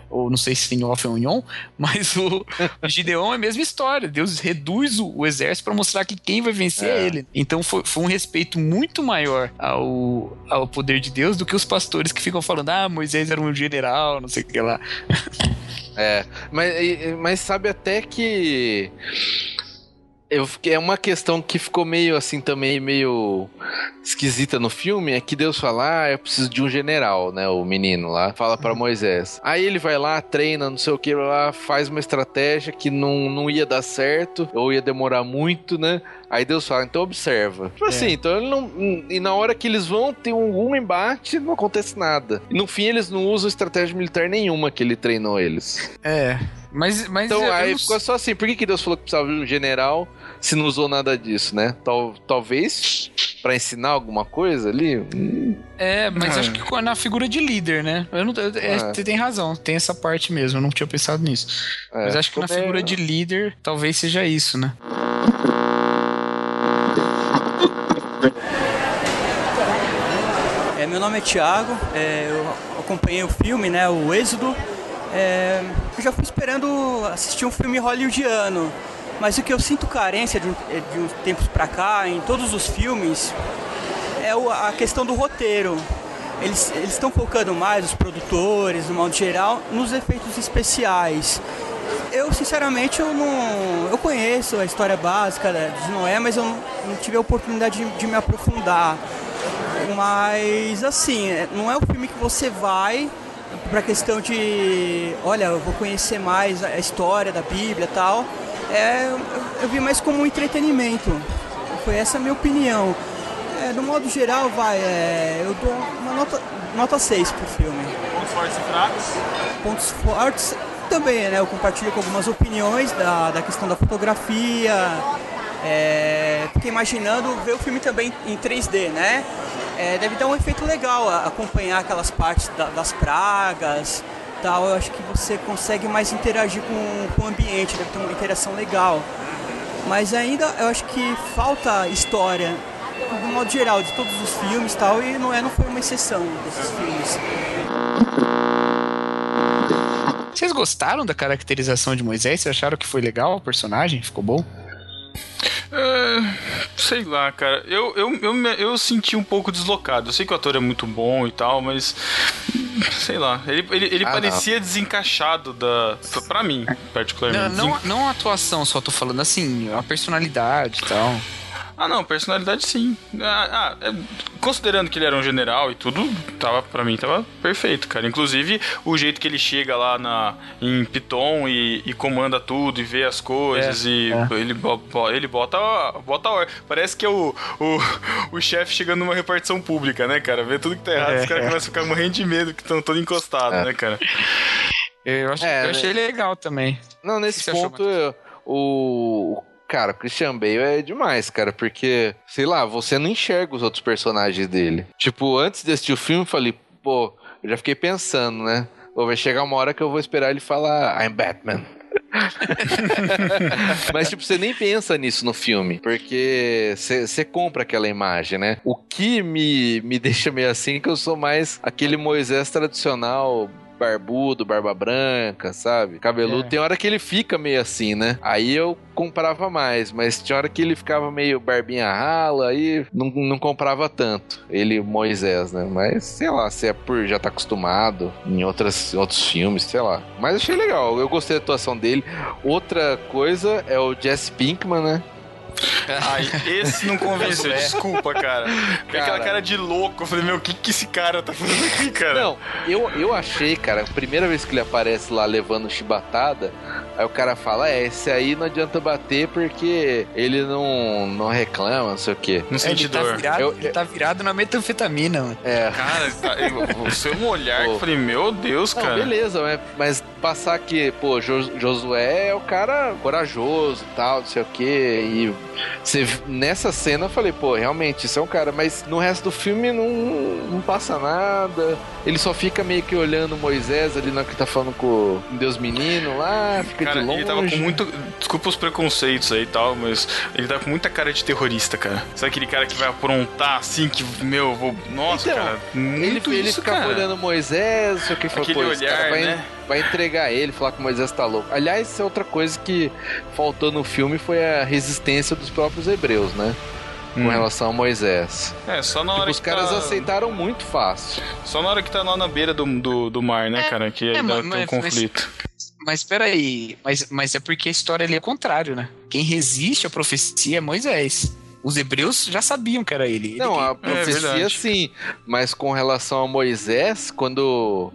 Ou não sei se em off ou em on, mas o Gideon é a mesma história. Deus reduz o, o exército para mostrar que quem vai vencer é, É. ele. Então foi, foi um respeito muito maior ao, ao poder de Deus do que os pastores que ficam falando: ah, Moisés era um general, não sei o que lá. É, mas, mas sabe até que eu fiquei- é uma questão que ficou meio assim também meio esquisita no filme é que Deus fala, ah, eu preciso de um general, né, o menino lá, fala pra Moisés. Aí ele vai lá, treina, não sei o que lá, faz uma estratégia que não, não ia dar certo ou ia demorar muito, né? Aí Deus fala, então observa. Tipo assim, então ele não. E na hora que eles vão ter um, um embate, não acontece nada. E no fim, eles não usam estratégia militar nenhuma que ele treinou eles. É. Mas, mas Então aí não ficou só assim, por que, que Deus falou que precisava de um general se não usou nada disso, né? Tal, talvez pra ensinar alguma coisa ali? Hum, É, mas É. acho que na figura de líder, né? Eu não, eu- é, É. Você tem razão, tem essa parte mesmo, eu não tinha pensado nisso. é, mas acho que na ficou figura meio- de líder, talvez seja isso, né? É, meu nome é Thiago, é, eu acompanhei o filme, né, o Êxodo. É, eu já fui esperando assistir um filme hollywoodiano, mas o que eu sinto carência de, um- de uns tempos pra cá, em todos os filmes, é a questão do roteiro. Eles estão focando mais, os produtores, no modo geral, nos efeitos especiais. Eu, sinceramente, eu não. Eu conheço a história básica de Noé, mas eu não, tive a oportunidade de, de me aprofundar. Mas, assim, é- não é o filme que você vai pra questão de. Olha, eu vou conhecer mais a história da Bíblia e tal. É, eu, vi mais como um entretenimento. Foi essa a minha opinião. É, no modo geral, vai, é, eu dou uma nota, nota 6 pro filme. Pontos fortes e fracos. Pontos fortes também, né? Eu compartilho com algumas opiniões da, da questão da fotografia. É, fiquei imaginando ver o filme também em 3D, né? É, deve dar um efeito legal acompanhar aquelas partes da- das pragas tal. Eu acho que você consegue mais interagir com, com o ambiente, deve ter uma interação legal. Mas ainda eu acho que falta história, de modo geral, de todos os filmes tal, e não, é, não foi uma exceção desses filmes. Vocês gostaram da caracterização de Moisés? Vocês acharam que foi legal o personagem? Ficou bom? É, sei lá, cara. Eu, eu, eu, eu senti um pouco deslocado. Eu sei que o ator é muito bom e tal, mas. Sei lá. Ele, ele, ele Ah, parecia desencaixado da. Pra mim, Não, particularmente. não, não a atuação, só tô falando assim, a personalidade e tal. Ah, não, personalidade sim. Ah, ah, é, considerando que ele era um general e tudo, tava, pra mim tava perfeito, cara. Inclusive, o jeito que ele chega lá na, em Piton e, e comanda tudo e vê as coisas É, e é. ele, ele bota, bota a ordem. Parece que é o, o, o chefe chegando numa repartição pública, né, cara? Vê tudo que tá errado, É, os caras é. começam a ficar morrendo de medo que estão todos encostados, É. né, cara? Eu, acho, É, eu achei legal também. Não, nesse achou, ponto, eu- o. Cara, Christian Bale é demais, cara, porque, sei lá, você não enxerga os outros personagens dele. Tipo, antes de assistir o filme, eu falei, pô, eu já fiquei pensando, né? Pô, vai chegar uma hora que eu vou esperar ele falar I'm Batman. <laughs> Mas, tipo, você nem pensa nisso no filme, porque você compra aquela imagem, né? O que me, me deixa meio assim que eu sou mais aquele Moisés tradicional. Barbudo, barba branca, sabe? Cabeludo. É. Tem hora que ele fica meio assim, né? Aí eu comprava mais, mas tinha hora que ele ficava meio barbinha rala, aí não, não comprava tanto. Ele, Moisés, né? Mas sei lá, se é por já tá acostumado em outras, outros filmes, sei lá. Mas achei legal, eu gostei da atuação dele. Outra coisa é o Jesse Pinkman, né? <laughs> Aí, esse não convenceu, desculpa, cara. Com aquela Cara. cara de louco, eu falei, meu, o que, que esse cara tá fazendo aqui, cara? Não, eu, eu achei, cara, a primeira vez que ele aparece lá levando chibatada, aí o cara fala, é, esse aí não adianta bater porque ele não, não reclama, não sei o quê. No É, ele, tá virado, Eu- ele tá virado na metanfetamina, mano. É. Cara, tá- eu- o seu olhar, que eu falei, meu Deus, Não, cara. beleza, mas, mas passar que, pô, Jo- Josué é o cara corajoso e tal, não sei o quê. E você, nessa cena eu falei, pô, realmente, isso é um cara, mas no resto do filme não, não passa nada. Ele só fica meio que olhando Moisés ali na hora que tá falando com o Deus menino lá, fica Cara, longe. ele tava com muito. Desculpa os preconceitos aí e tal, mas ele tava com muita cara de terrorista, cara. Sabe aquele cara que vai aprontar assim, que, meu, vou. Nossa, Então, cara. Ele, Muito ele isso, ficava cara. olhando Moisés, o que falou, Aquele pô, olhar, vai, né? vai entregar ele, falar que Moisés tá louco. Aliás, isso é outra coisa que faltou no filme foi a resistência dos próprios hebreus, né? Com Hum. relação a Moisés. É, só na hora Tipo, os que caras tá... aceitaram muito fácil. Só na hora que tá lá na beira do, do, do mar, né, É, cara? Que aí é, dá, mas- tem um mas- conflito. Mas peraí, mas, mas é porque a história ali é contrário, né? Quem resiste à profecia é Moisés. Os hebreus já sabiam que era ele. Ele Não, a profecia verdade. sim, mas com relação a Moisés, quando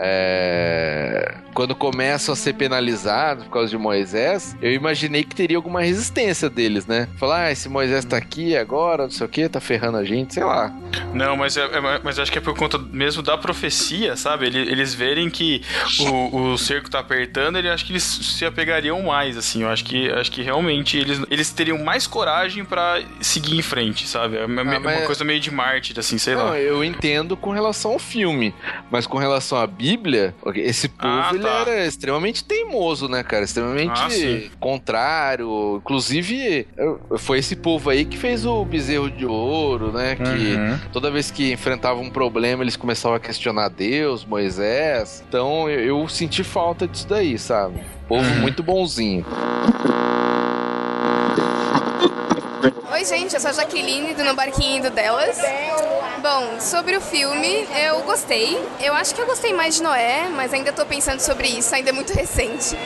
é, quando começam a ser penalizados por causa de Moisés, eu imaginei que teria alguma resistência deles, né? Falar, ah, esse Moisés tá aqui agora, não sei o que, tá ferrando a gente, sei lá. Não, mas, é, é- mas acho que é por conta mesmo da profecia, sabe? Ele- Eles verem que o, o cerco tá apertando, ele acho que eles se apegariam mais, assim. Eu acho que, acho que realmente eles, eles teriam mais coragem pra seguir em frente, sabe? É uma, Ah, mas- uma coisa meio de mártir, assim, sei Não, lá. eu entendo com relação ao filme, mas com relação à Bíblia, esse povo Ah, ele tá. era extremamente teimoso, né, cara? Extremamente Ah, contrário. Inclusive, foi esse povo aí que fez o bezerro de ouro, né? Que Uhum. toda vez que enfrentavam um problema, eles começavam a questionar Deus, Moisés. Então eu, eu senti falta disso daí, sabe? Povo Uhum. muito bonzinho. Oi, gente, eu sou a Jaqueline do No Barquinho Indo Delas. Bom, sobre o filme, eu gostei. Eu acho que eu gostei mais de Noé, mas ainda tô pensando sobre isso, ainda é muito <laughs> recente.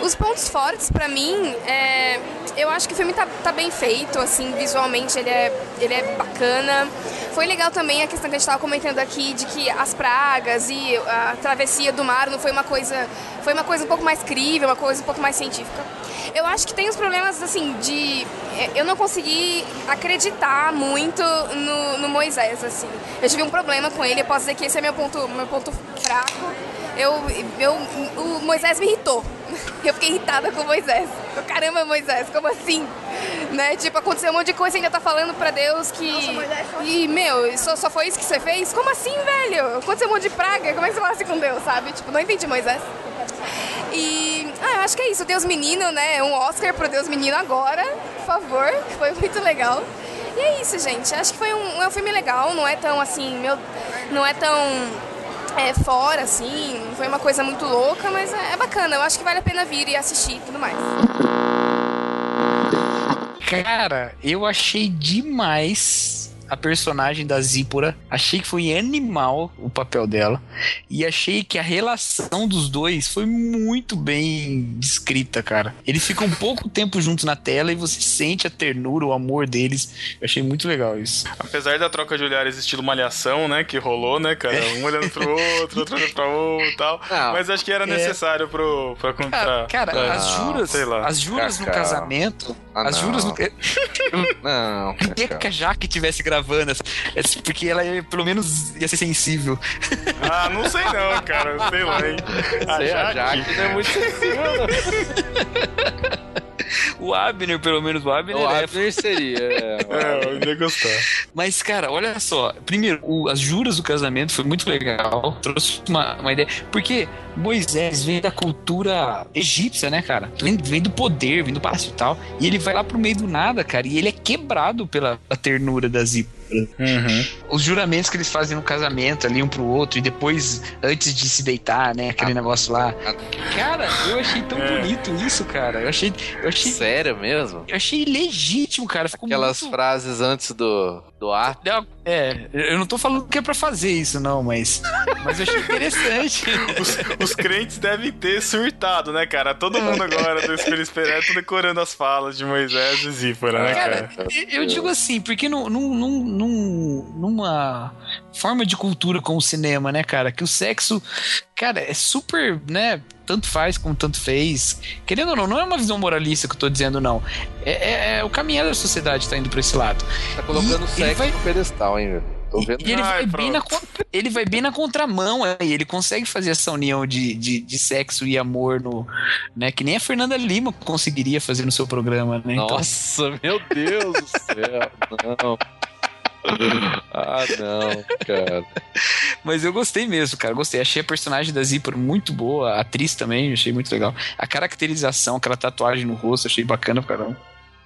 Os pontos fortes pra mim, é, eu acho que o filme tá, tá bem feito, assim, visualmente ele é, ele é bacana. Foi legal também a questão que a gente tava comentando aqui de que as pragas e a travessia do mar não foi uma coisa, foi uma coisa um pouco mais crível, uma coisa um pouco mais científica. Eu acho que tem os problemas, assim, de. é, Eu não consegui acreditar muito no, no Moisés, assim. Eu tive um problema com ele, eu posso dizer que esse é meu ponto, meu ponto fraco. Eu, eu, o Moisés me irritou. Eu fiquei irritada com o Moisés. Caramba, Moisés, como assim? Né? Tipo, aconteceu um monte de coisa e ainda tá falando pra Deus que. E, meu, só, só foi isso que você fez? Como assim, velho? Aconteceu um monte de praga, como é que você fala assim com Deus, sabe? Tipo, não entendi Moisés. E ah, eu acho que é isso, Deus Menino, né? Um Oscar pro Deus Menino agora, por favor, que foi muito legal. E é isso, gente. Acho que foi um, é um filme legal, não é tão assim, meu, não é tão é, fora assim, foi uma coisa muito louca, mas é, é bacana. Eu acho que vale a pena vir e assistir e tudo mais. Cara, eu achei demais a personagem da Zípora. Achei que foi animal o papel dela. E achei que a relação dos dois foi muito bem descrita, cara. Eles ficam pouco tempo juntos na tela e você sente a ternura, o amor deles. Eu achei muito legal isso. Apesar da troca de olhares estilo malhação, né, que rolou, né, cara? Um olhando pro outro, outro olhando pra outro e tal. Não, Mas acho que era é. necessário pro, pra Cara, contar. cara, Não, as juras, sei lá. as juras no casamento, Ah, as não. juras no Não, queria Cacau. <laughs> que a Jaque estivesse gravando, essa- porque ela ia, pelo menos ia ser sensível. <laughs> Ah, não sei não, cara. Sei lá, hein. Sei, a Jaque. Jaque não é muito sensível, não. <laughs> O Abner, pelo menos o Abner, O é Abner seria. é, <laughs> É, eu ia gostar. Mas, cara, olha só. Primeiro, o- as juras do casamento foi muito legal. Trouxe uma, uma ideia. Porque Moisés vem da cultura egípcia, né, cara? Vem, vem do poder, vem do palácio e tal. E ele vai lá pro meio do nada, cara. E ele é quebrado pela ternura da Zípora. Uhum. Os juramentos que eles fazem no casamento ali um pro outro. E depois, antes de se deitar, né? Aquele negócio lá. Cara, eu achei tão É. bonito isso, cara. Eu achei. Eu achei. Sério mesmo? Eu achei legítimo, cara. Ficou Aquelas muito... frases antes do, do ato. Não, É, eu não tô falando que é pra fazer isso, não, mas. Mas eu achei interessante. <laughs> Os, os crentes devem ter surtado, né, cara? Todo mundo agora do Espírito Esperado tá decorando as falas de Moisés e Zípora, né, cara? Cara, eu digo assim, porque num, num, num- num- numa forma de cultura como o cinema, né, cara, que o sexo, cara, é super, né, tanto faz como tanto fez. Querendo ou não, não é uma visão moralista que eu tô dizendo, não. É, é- é o caminhar da sociedade tá indo pra esse lado. Tá colocando E ele sexo vai- no pedestal, hein, velho? Tô vendo. E ele Ai, vai, bem na, ele vai bem na contramão aí, ele consegue fazer essa união de, de, de sexo e amor no, né, que nem a Fernanda Lima conseguiria fazer no seu programa, né? Então, Nossa, meu Deus do céu. Não. Ah, não, cara. Mas eu gostei mesmo, cara. Gostei. Achei a personagem da Zipper muito boa. A atriz também, achei muito legal. A caracterização, aquela tatuagem no rosto, achei bacana pra caramba.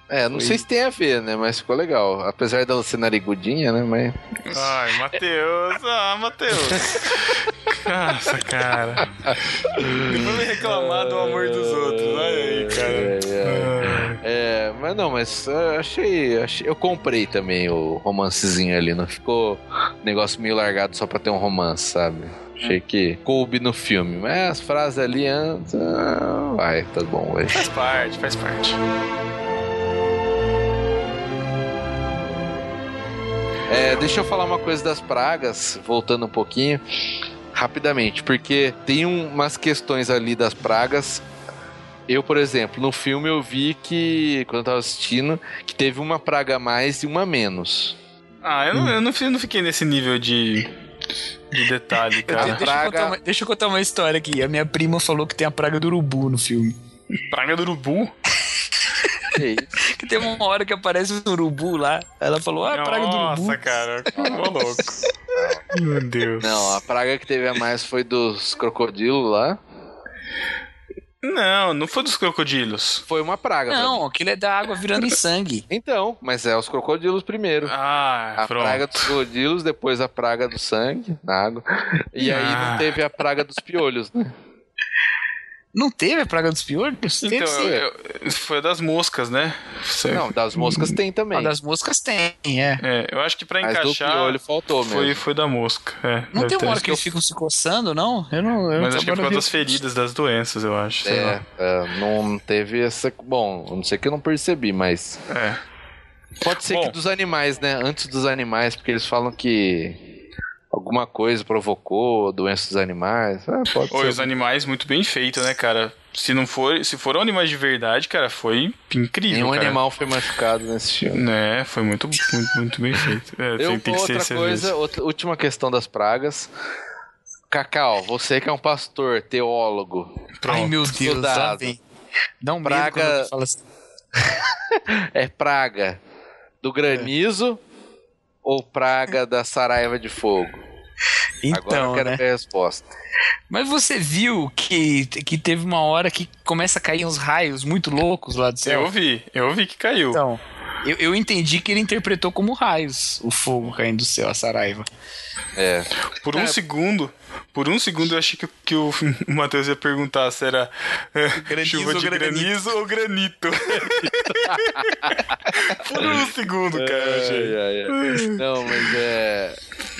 É, não Foi. sei se tem a ver, né? Mas ficou legal. Apesar dela ser narigudinha, né? Mas. Ai, Matheus, ah, Matheus. Nossa, cara. Depois me reclamar do amor dos outros. Olha aí, cara. É, é. É, mas não, mas eu achei, achei- Eu comprei também o romancezinho ali. Não ficou negócio meio largado só pra ter um romance, sabe? Achei que coube no filme. Mas as frases ali antes. ah, vai, tá bom, vai. Faz parte, faz parte. É, deixa eu falar uma coisa das pragas, voltando um pouquinho, rapidamente, porque tem um- umas questões ali das pragas. Eu, por exemplo, no filme eu vi que, quando eu tava assistindo, que teve uma praga a mais e uma a menos. Ah, eu não, eu não, fi- não fiquei nesse nível de, de detalhe, De- cara. deixa, eu praga- contar uma, deixa eu contar uma história aqui. A minha prima falou que tem a praga do urubu no filme. Praga do urubu? Que <laughs> tem uma hora que aparece um urubu lá. Ela falou, ah, a praga do urubu. Nossa, cara. Ô, louco. Meu Deus. Não, a praga que teve a mais foi dos crocodilos lá. Não, não foi dos crocodilos. Foi uma praga. pra. Não, aquilo é da água virando em sangue. Então, mas é os crocodilos primeiro. Ah, A pronto. praga dos crocodilos, depois a praga do sangue na água. E aí Ah. não teve a praga dos piolhos, né? Não teve a praga dos piolhos? Teve Então, sim. eu- eu- foi das moscas, né? Não, das moscas tem também. A das moscas tem, é. É, eu acho que pra Mas do encaixar piolho faltou foi, mesmo. foi da mosca. É, Não tem uma hora que eles ficam se coçando, não? Eu não. Eu Mas acho que é por causa das feridas das doenças, eu acho. Sei É, lá. é, não teve essa. Bom, não sei que eu não percebi, mas. É. Pode ser Bom. que dos animais, né? Antes dos animais, porque eles falam que alguma coisa provocou a doença dos animais. É, pode Oi, ser. os animais muito bem feito, né, cara? Se não for, se foram animais de verdade, cara, foi incrível, Nenhum cara. animal foi machucado nesse filme. Né, foi muito, muito, muito bem feito. É, Eu, tem, tem que ser outra coisa, outra, última questão das pragas. Cacau, você que é um pastor, teólogo, Ai, meu Deus, lá Estudado. vem. Dá um medo Praga- assim. <laughs> é praga do granizo ou praga da saraiva de fogo? Agora eu Então, quero né? ver a resposta. Mas você viu que, que teve uma hora que começa a cair uns raios muito loucos lá do céu? Eu vi, eu vi que caiu. Então, eu, eu entendi que ele interpretou como raios o fogo caindo do céu, a Saraiva. É. Por um segundo, por um segundo eu achei que, que o <laughs> Matheus ia perguntar se era é, Granizo chuva ou de granito. granizo ou granito. <laughs> por um segundo, cara, eu achei. Ai, ai, ai. Não, mas é.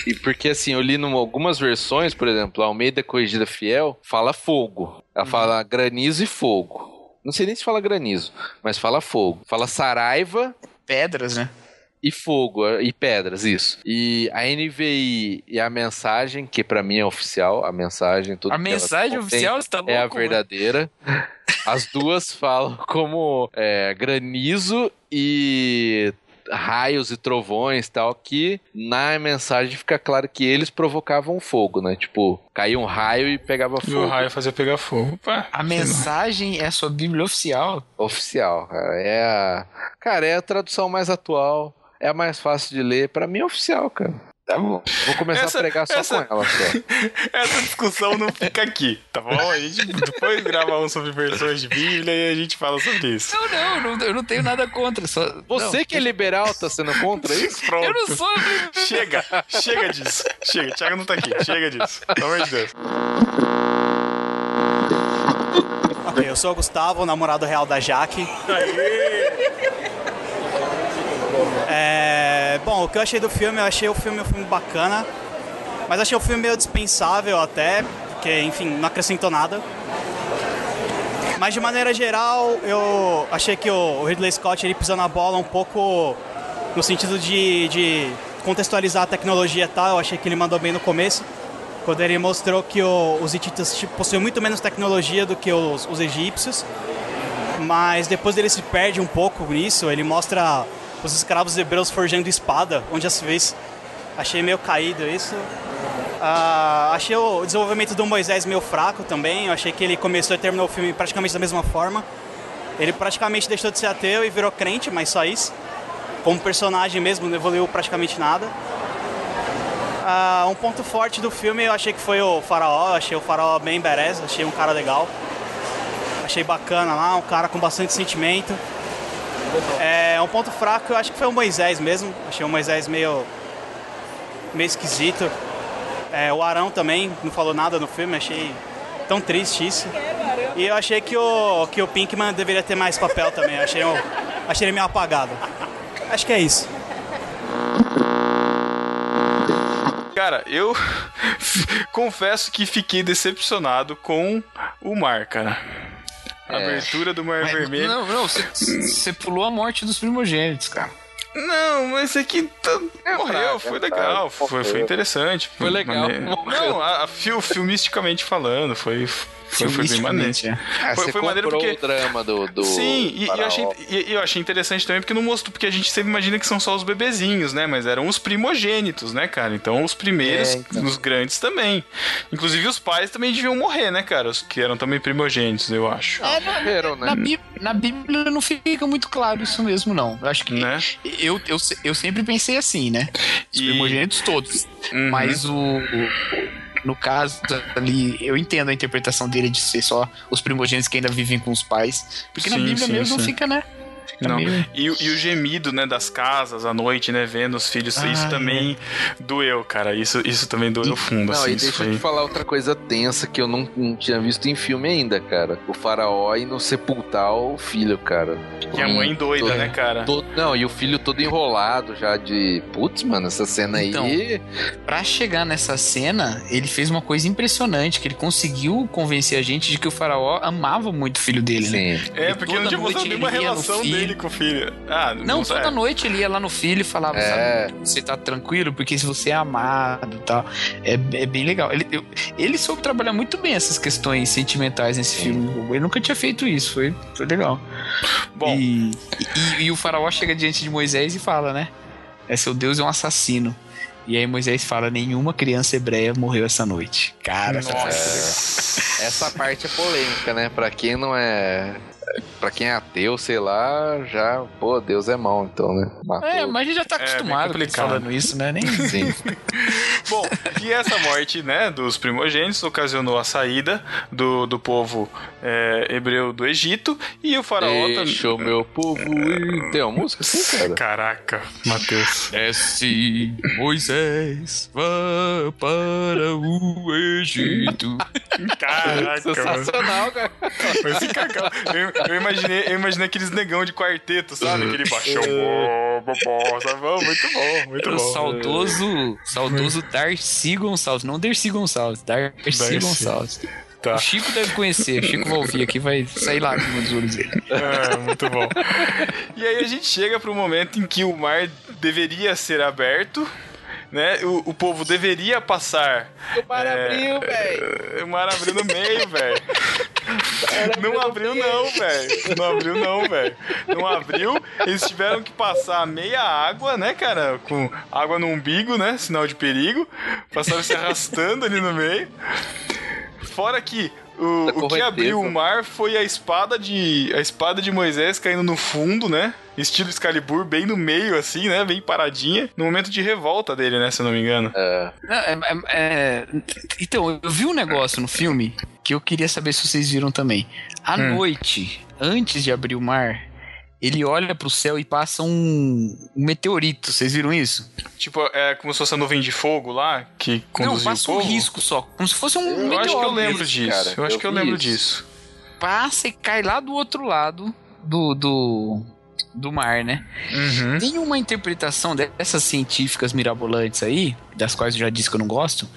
E porque assim, eu li em algumas versões, por exemplo, a Almeida Corrigida Fiel fala fogo. Ela fala granizo e fogo. Não sei nem se fala granizo, mas fala fogo. Fala saraiva Pedras, né? e fogo e pedras, isso. E a NVI e a mensagem, que pra mim é oficial, a mensagem, tudo A mensagem oficial está louco, é a mano. verdadeira. As duas falam como é, granizo e raios e trovões tal, que na mensagem fica claro que eles provocavam fogo, né? Tipo, caía um raio e pegava E o fogo. raio fazia pegar fogo. Pá, A mensagem é a sua Bíblia oficial. Oficial, cara. É a... Cara, é a tradução mais atual, é a mais fácil de ler. Pra mim é oficial, cara. Tá bom. Vou começar Essa- a pregar só essa- com ela só. <laughs> Essa discussão não fica aqui, tá bom? A gente depois grava um sobre versões de Bíblia e a gente fala sobre isso. Não, não, não, eu não tenho nada contra. Só, Você não, que é liberal tá sendo contra isso? <laughs> Pronto. Eu não sou. Chega, chega disso. Chega, Thiago não tá aqui. Chega disso. Pelo amor de Deus. Ok, eu sou o Gustavo, o namorado real da Jaque. É, bom, o que eu achei do filme, eu achei o filme um filme bacana, mas achei o filme meio dispensável até, porque, enfim, não acrescentou nada. Mas de maneira geral, eu achei que o Ridley Scott ele pisou na bola um pouco no sentido de, de contextualizar a tecnologia e tal. Eu achei que ele mandou bem no começo, quando ele mostrou que o- os hititas tipo, possuíam muito menos tecnologia do que os, os egípcios. Mas depois ele se perde um pouco nisso. Ele mostra os escravos hebreus forjando espada, onde se vê. Achei meio caído isso. Ah, achei o desenvolvimento do Moisés meio fraco também. Eu achei que ele começou e terminou o filme praticamente da mesma forma. Ele praticamente deixou de ser ateu e virou crente, mas só isso. Como personagem mesmo, não evoluiu praticamente nada. Ah, um ponto forte do filme eu achei que foi o faraó. Eu achei o faraó bem berez, achei um cara legal. Achei bacana lá, um cara com bastante sentimento. É, um ponto fraco eu acho que foi o Moisés mesmo. Achei o Moisés meio, meio esquisito. É, o Arão também não falou nada no filme, achei tão triste isso. E eu achei que o, que o Pinkman deveria ter mais papel também. Achei, achei ele meio apagado. Acho que é isso. Cara, eu <laughs> confesso que fiquei decepcionado com o mar, cara. A É. abertura do Mar Mas- Vermelho. Não, não, você- você pulou a morte dos primogênitos, cara. Não, mas é que tá- morreu, fraco, foi é legal, foi, foi morreu. interessante. Foi legal, Mane- morreu. Não, a, a fil, filmisticamente falando, foi, foi, foi bem maneiro. É. Ah, Foi- você foi maneiro porque- o drama do, do Sim, e, e eu achei, e- e eu achei interessante também porque não mostrou, porque a gente sempre imagina que são só os bebezinhos, né? Mas eram os primogênitos, né, cara? Então os primeiros, É, então. os grandes também. Inclusive os pais também deviam morrer, né, cara? Os que eram também primogênitos, eu acho. É, na, Morreram, né? na, Bí- na Bíblia não fica muito claro isso mesmo, não. Eu acho que. Né? Eu, eu, eu sempre pensei assim, né? Os E- primogênitos todos. Uhum. Mas o, o- No caso ali, eu entendo a interpretação dele de ser só os primogênitos que ainda vivem com os pais. Porque na Sim, Bíblia sim, mesmo sim. fica, né? Não. meio- E, o- e o gemido, né, das casas à noite, né, vendo os filhos, isso Ai, também doeu, cara. Isso, isso também doeu fundo, Não, assim. e isso deixa eu foi... te falar outra coisa tensa que eu não, não tinha visto em filme ainda, cara. O faraó indo sepultar o filho, cara. E a mãe doida, Todo- né, cara? todo- não, e o filho todo enrolado já de. Putz, mano, essa cena Então, aí. Pra chegar nessa cena, ele fez uma coisa impressionante, que ele conseguiu convencer a gente de que o faraó amava muito o filho dele, né? Sim. É, E porque toda não tinha mostrado nenhuma relação filho. dele com o filho. Ah, Não, toda é. noite ele ia lá no filho e falava, É. sabe, você tá tranquilo, porque se você é amado e tal. É, é bem legal. Ele, eu- ele soube trabalhar muito bem essas questões sentimentais nesse filme. Ele nunca tinha feito isso, foi, foi legal. Bom, E, e- e o faraó chega diante de Moisés e fala, né? É, seu Deus é um assassino. E aí Moisés fala, nenhuma criança hebreia morreu essa noite. Cara, essa parte é nossa. Essa parte é polêmica, né? Pra quem não é. Pra quem é ateu, sei lá, já, pô, Deus é mau, então, né? Matou. É, mas a gente já tá É, acostumado complicado. falando isso, né? Nem Sim. <laughs> Bom, e essa morte, né, dos primogênitos ocasionou a saída do, do povo é, hebreu do Egito e o faraó também. Deixa o meu povo ir. Tem uma música assim, cara? Caraca, Matheus. Desce, Moisés, vá para o Egito. Caraca. Sensacional, cara. Mas esse cacau. Eu, imaginei, eu imaginei aqueles negão de quarteto, sabe? Aquele baixão. bó, bó, bó, sabe? Bom, Muito bom, muito O bom. saudoso, saudoso Darcy Gonçalves, não Dercy Gonçalves, Darcy, Darcy. Gonçalves. Tá. O Chico deve conhecer, o Chico vai ouvir aqui, vai sair lá dos olhos dele. É, muito bom. E aí a gente chega pro momento em que o mar deveria ser aberto, né? O, o povo deveria passar. O mar É, abriu, velho. O mar abriu no meio, velho. Não abriu não, velho. Não abriu não, velho. Não abriu. Eles tiveram que passar meia água, né, cara? Com água no umbigo, né? Sinal de perigo. Passaram se arrastando ali no meio. Fora que o, Da o que abriu o mar foi a espada de a espada de Moisés caindo no fundo, né? Estilo Excalibur, bem no meio, assim, né? Bem paradinha. No momento de revolta dele, né? Se eu não me engano. Não, é- é- é- Então, eu vi um negócio no filme que eu queria saber se vocês viram também. À Hum. noite, antes de abrir o mar, ele olha pro céu e passa um, um meteorito. Vocês viram isso? Tipo, é como se fosse a nuvem de fogo lá, que Não, conduziu passa o um povo. risco só. Como se fosse um Eu meteoro. acho que eu lembro isso, disso. cara. Eu acho Eu que eu lembro isso. disso. Passa e cai lá do outro lado do, do, do mar, né? Uhum. Tem uma interpretação dessas científicas mirabolantes aí, das quais eu já disse que eu não gosto,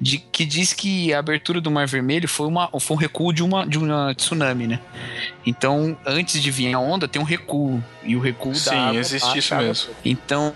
de que diz que a abertura do Mar Vermelho foi, uma, foi um recuo de uma, de uma tsunami, né? Então, antes de vir a onda, tem um recuo. E o recuo da Sim, existe baixa isso água. mesmo. Então,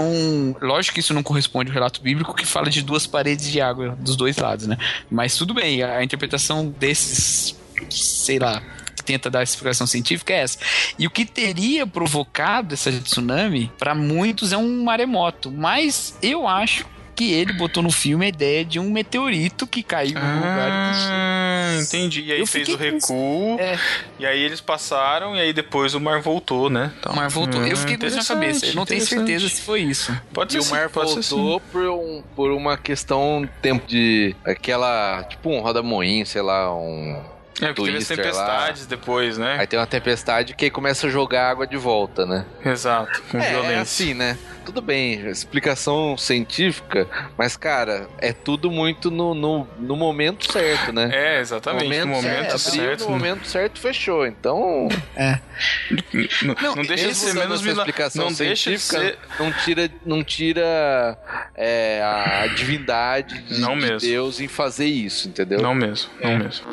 lógico que isso não corresponde ao relato bíblico que fala de duas paredes de água dos dois lados, né? Mas tudo bem, a interpretação desses, sei lá, tenta dar explicação científica é essa. E o que teria provocado essa tsunami, para muitos é um maremoto, mas eu acho que ele botou no filme a ideia de um meteorito que caiu no lugar. Ah, entendi. E aí Eu fez o recuo, É. e aí eles passaram, e aí depois o mar voltou, né? Então, O mar voltou. Eu hum, fiquei com isso na cabeça. Eu não tenho certeza se foi isso. Pode E ser o mar voltou por, um, por uma questão tempo de aquela, tipo um roda-moinho, sei lá, um É, porque teve as twister lá. tempestades depois, né? Aí tem uma tempestade que aí começa a jogar água de volta, né? Exato, com É, violência. é assim, né? Tudo bem, explicação científica, mas, cara, é tudo muito no, no, no momento certo, né? É, exatamente. No momento certo, abriu. No momento certo, fechou. Então, <laughs> Não, não deixa de ser menos essa mila- explicação Não deixa de científica, ser. não tira, não tira é, a divindade de, Não de. Deus em fazer isso, entendeu? Não mesmo, não mesmo.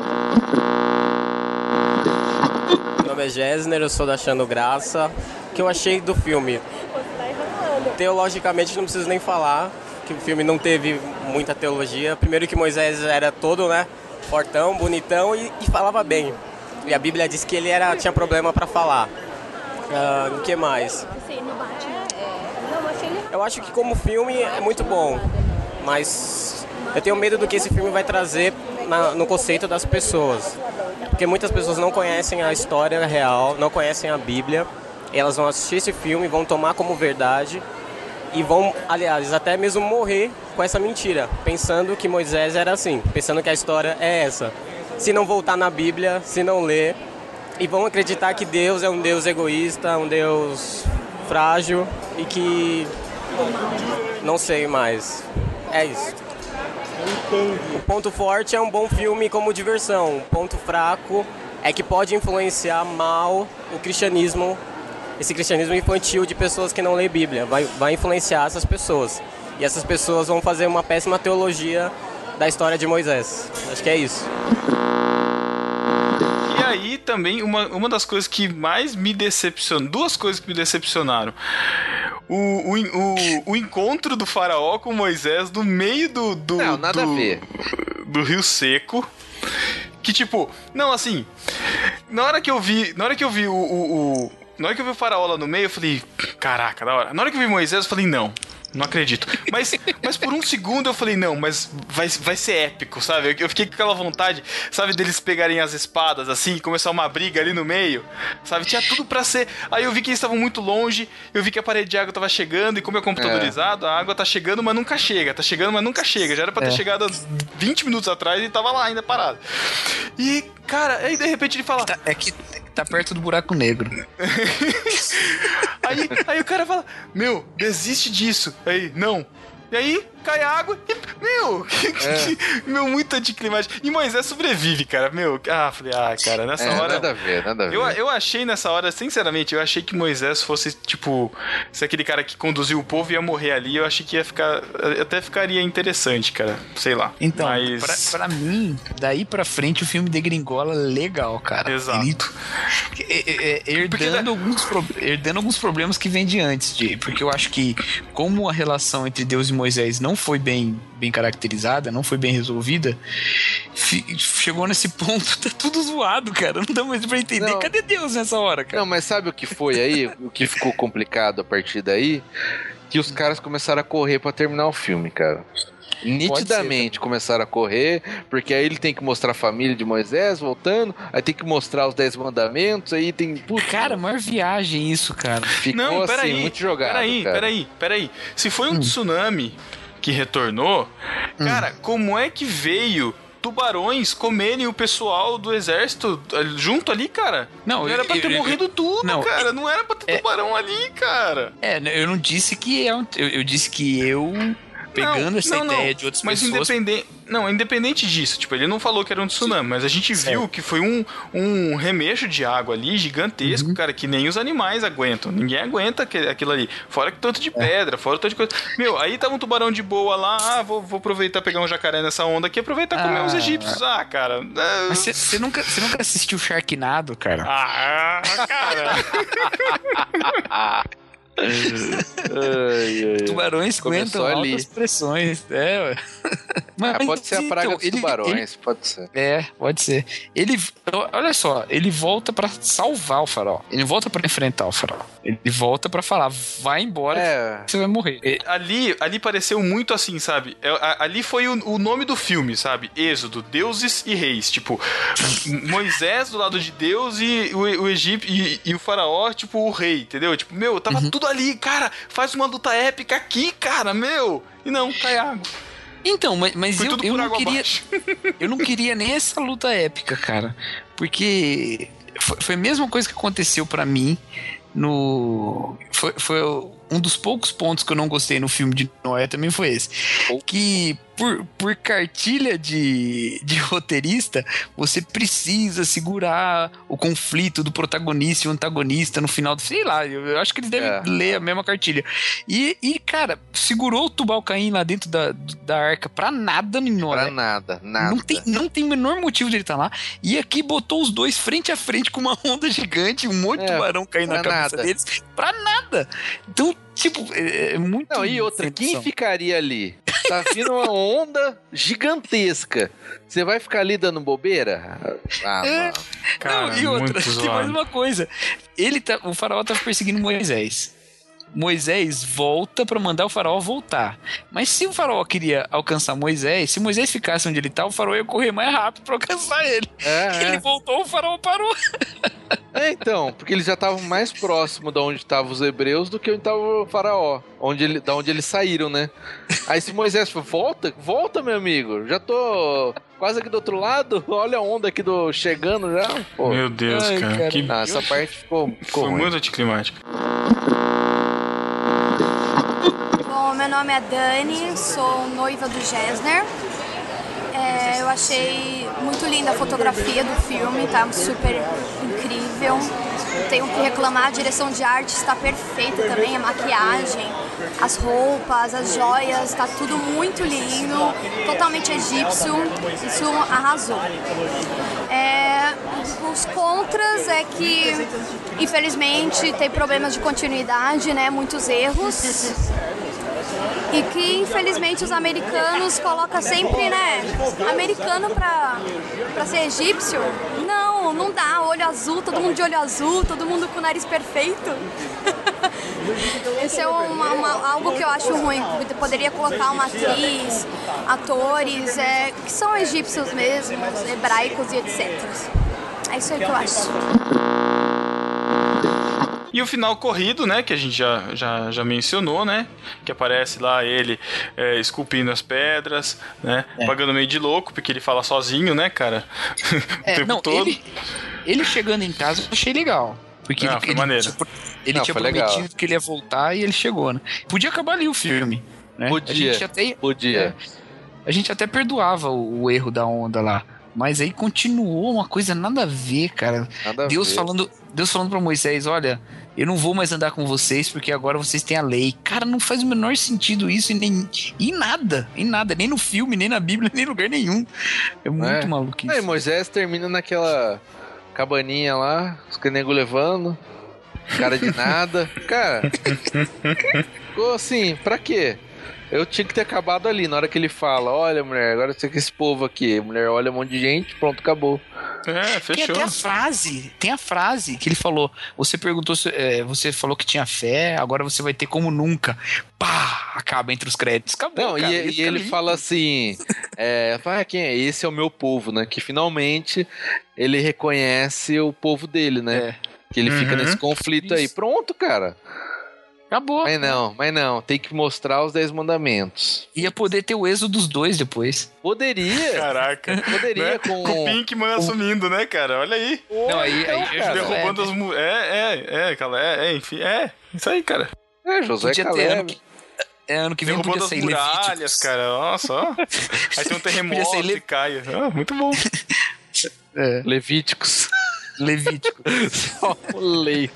Meu nome é Gessner, eu sou da Achando Graça. O que eu achei do filme? Teologicamente não preciso nem falar que o filme não teve muita teologia. Primeiro que Moisés era todo, né, fortão, bonitão e, e falava bem. E a Bíblia diz que ele era, tinha problema para falar. Ah, O que mais? Eu acho que como filme é muito bom, mas eu tenho medo do que esse filme vai trazer na- no conceito das pessoas. Porque muitas pessoas não conhecem a história real, não conhecem a Bíblia, elas vão assistir esse filme, vão tomar como verdade e vão, aliás, até mesmo morrer com essa mentira, pensando que Moisés era assim, pensando que a história é essa. Se não voltar na Bíblia, se não ler, e vão acreditar que Deus é um Deus egoísta, um Deus frágil e que não sei mais. É isso. O ponto forte é um bom filme como diversão. O ponto fraco é que pode influenciar mal o cristianismo, esse cristianismo infantil de pessoas que não lêem Bíblia. Vai, vai influenciar essas pessoas. E essas pessoas vão fazer uma péssima teologia da história de Moisés. Acho que é isso. E aí também, uma, uma das coisas que mais me decepcionou, duas coisas que me decepcionaram. O, o, o, o encontro do faraó com Moisés no meio do. do Não, nada do, a ver. Do Rio Seco. Que tipo, não, assim. Na hora que eu vi. Na hora que eu vi o, o- na hora que eu vi o faraó lá no meio, eu falei, caraca, da hora. Na hora que eu vi Moisés, eu falei, não. Não acredito. Mas, mas por um segundo eu falei, não, mas vai, vai ser épico, sabe? Eu fiquei com aquela vontade, sabe, deles pegarem as espadas assim, começar uma briga ali no meio, sabe? Tinha tudo para ser. Aí eu vi que eles estavam muito longe, eu vi que a parede de água tava chegando, e como é computadorizado, é. a água tá chegando, mas nunca chega. Tá chegando, mas nunca chega. Já era pra ter é. chegado 20 minutos atrás e tava lá ainda parado. E, cara, aí de repente ele fala. É que tá perto do buraco negro. <laughs> aí, aí o cara fala: Meu, desiste disso. Aí, não. E aí, cai água e. Meu! <laughs> É. meu, muito anticlimático. E Moisés sobrevive, cara. Meu, ah, falei, ah, cara, nessa é, hora. Nada a ver, nada a ver. Eu, eu achei nessa hora, sinceramente, eu achei que Moisés fosse, tipo, se aquele cara que conduziu o povo ia morrer ali, eu achei que ia ficar. Até ficaria interessante, cara. Sei lá. Então, Mas... pra, pra mim, daí pra frente o filme degringola legal, cara. Exato. Ele, é, é, herdando, alguns pro, herdando alguns problemas que vem de antes, de, porque eu acho que, como a relação entre Deus e Moisés não foi bem, bem caracterizada, não foi bem resolvida, chegou nesse ponto, <laughs> tá tudo zoado, cara. Não dá mais pra entender. Não. Cadê Deus nessa hora, cara? Não, mas sabe o que foi aí? o que ficou complicado a partir daí? Que os caras começaram a correr para terminar o filme, cara nitidamente ser, começaram a correr, porque aí ele tem que mostrar a família de Moisés voltando, aí tem que mostrar os Dez Mandamentos, aí tem. Putz, cara, maior viagem isso, cara. Ficou Não, peraí, assim, muito jogado. Peraí, cara. peraí, peraí. Se foi um hum. tsunami que retornou, hum. cara, como é que veio tubarões comerem o pessoal do exército junto ali, cara. Não, não era pra ter eu, morrido eu, tudo, não, cara. Não era pra ter é, tubarão ali, cara. É, eu não disse que é um, eu, eu disse que eu pegando não, essa não, ideia não. de outras mas pessoas. Independente, não, independente disso, tipo, ele não falou que era um tsunami, mas a gente viu que foi um, um remexo de água ali gigantesco, uhum. cara, que nem os animais aguentam. Ninguém aguenta aquilo ali. Fora que tanto de é. pedra, fora tanto de coisa. Meu, aí tava um tubarão de boa lá, ah, vou, vou aproveitar pegar um jacaré nessa onda aqui, aproveitar ah, comer os egípcios. Ah, cara. É... Você nunca, nunca assistiu Sharknado, cara? Ah, cara. <laughs> ai, ai, Tubarões aguentam altas pressões. É, Mas, ah, pode ser a praga então, dos ele, tubarões, ele, pode ser. É, pode ser. Ele, olha só, ele volta para salvar o farol. Ele volta para enfrentar o farol. Ele volta para falar, vai embora, é. você vai morrer. Ali, ali pareceu muito assim, sabe? É, ali foi o, o nome do filme, sabe? Êxodo, deuses e reis. Tipo, Moisés do lado de Deus e o, o Egito e, e, o faraó, tipo, o rei, entendeu? Tipo, meu, tava uhum. tudo tudo ali, cara, faz uma luta épica aqui, cara, meu. E não, cai água. Então, mas, mas eu, eu não queria. <laughs> eu não queria nem essa luta épica, cara. Porque foi, foi a mesma coisa que aconteceu para mim no. Foi, foi um dos poucos pontos que eu não gostei no filme de Noé também foi esse. Que por, por cartilha de, de roteirista, você precisa segurar o conflito do protagonista e o antagonista no final do. Sei lá, eu, eu acho que eles devem é. ler a mesma cartilha. E, e, cara, segurou o Tubal Caim lá dentro da, da arca pra nada no Noé. Pra nada, nada. Não tem, não tem o menor motivo de ele estar tá lá. E aqui botou os dois frente a frente com uma onda gigante, um monte de é, tubarão caindo na cabeça nada. deles. Pra nada. Então, Tipo, é, é muito. Não, e outra, quem ficaria ali? Tá vindo uma onda gigantesca. Você vai ficar ali dando bobeira? Ah, é. mano. Cara, Não, e outra, <laughs> tem mais uma coisa. Ele tá, o faraó tava perseguindo Moisés. Moisés volta para mandar o faraó voltar. Mas se o faraó queria alcançar Moisés, se Moisés ficasse onde ele tá, o faraó ia correr mais rápido para alcançar ele. É, <laughs> ele é. voltou, o faraó parou. <laughs> É, então, porque eles já estavam mais próximo de onde estavam os hebreus do que onde estava o faraó, onde ele, da onde eles saíram, né? Aí se Moisés falou, volta, volta, meu amigo, já tô quase aqui do outro lado, <laughs> olha a onda aqui do chegando já. Pô. Meu Deus, Ai, cara. cara. Que... Ah, essa parte ficou, ficou Foi ruim. muito anticlimática. Bom, meu nome é Dani, sou noiva do Gessner. É, eu achei muito linda a fotografia do filme, tá super incrível. Tenho que reclamar, a direção de arte está perfeita também, a maquiagem, as roupas, as joias, está tudo muito lindo, totalmente egípcio, isso arrasou. Os contras é que, infelizmente, tem problemas de continuidade, né, muitos erros e que infelizmente os americanos colocam sempre, né, americano pra, pra ser egípcio. Não, Não, dá. Olho azul, todo mundo de olho azul, todo mundo com o nariz perfeito. <laughs> Isso é uma, uma- algo que eu acho ruim. porque Poderia colocar uma atriz, atores é, que são egípcios mesmo, hebraicos e etc. É isso aí que eu acho. E o final corrido, né? Que a gente já, já, já mencionou, né? Que aparece lá ele é, esculpindo as pedras, né? Pagando meio de louco, porque ele fala sozinho, né, cara? <laughs> o É, tempo não, todo. ele, ele chegando em casa eu achei legal. Porque Ah, ele, foi ele maneiro. tinha, ele Não, tinha foi prometido legal. que ele ia voltar e ele chegou, né? Podia acabar ali o filme. Né? Podia, A gente até, podia. é, a gente até perdoava o, o erro da onda lá. Mas aí continuou uma coisa nada a ver, cara. Nada Deus ver. falando, Deus falando para Moisés, olha, eu não vou mais andar com vocês porque agora vocês têm a lei. Cara, não faz o menor sentido isso em, nem, em nada, em nada, nem no filme, nem na Bíblia, <laughs> nem em lugar nenhum. É muito É. maluco isso. Aí Moisés termina naquela cabaninha lá, os canegos levando, cara de nada. Cara, <laughs> ficou assim, pra quê? Eu tinha que ter acabado ali, na hora que ele fala, olha mulher, agora você com esse povo aqui. Mulher olha um monte de gente, pronto, acabou. É, Tem até a frase, tem a frase que ele falou. Você perguntou, se, é, você falou que tinha fé, agora você vai ter como nunca. Pá, acaba entre os créditos. Acabou, Não, cara, e, isso e é ele lindo. fala assim: é, ah, quem é? Esse é o meu povo, né? Que finalmente ele reconhece o povo dele, né? Que ele fica Uhum. nesse conflito aí. Pronto, cara. Acabou. Mas não, mas não. Tem que mostrar os Dez Mandamentos. Ia poder ter o êxodo dos dois depois. Poderia. Caraca. Poderia Né? com... o Pinkman assumindo, né, cara? Olha aí. Não, aí, aí cara. Derrubando as mu... É, é, é, cara. É, é, enfim. É, isso aí, cara. É, José Podia ter Caleb. ano que, é, ano que vem Derrubando podia as ser muralhas, Levíticos. cara. Nossa, ó. Aí tem um <laughs> terremoto Le- e cai. Ah, muito bom. <laughs> É, Levíticos. Levítico. <laughs> Só o lei.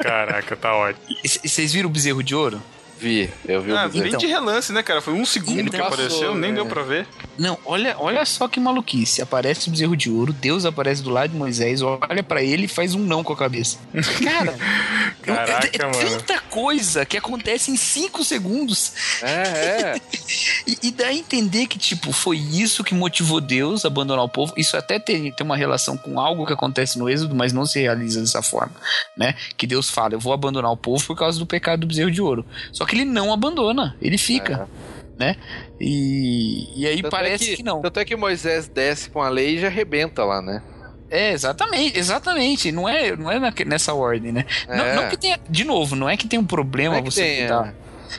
Caraca, tá ótimo. E vocês viram o bezerro de ouro? Vi, eu vi Ah, o bem vídeo. de relance, né, cara? Foi um segundo que passou, apareceu, nem né? deu pra ver. Não, olha, olha só que maluquice. Aparece o bezerro de ouro, Deus aparece do lado de Moisés, olha pra ele e faz um não com a cabeça. Cara, <laughs> Caraca, é, é mano. tanta coisa que acontece em 5 segundos. É, é. <laughs> E, e dá a entender que, tipo, foi isso que motivou Deus a abandonar o povo. Isso até tem, tem uma relação com algo que acontece no Êxodo, mas não se realiza dessa forma, né? Que Deus fala, eu vou abandonar o povo por causa do pecado do bezerro de ouro. Só que ele não abandona, ele fica, né? E, e aí Tanto parece é que, que não. Tanto é que Moisés desce com a lei e já arrebenta lá, né? É, exatamente, exatamente. Não é, não é nessa ordem, né? Não, É. não que tenha, de novo, não é que tenha um problema Não é que você tenha. mudar.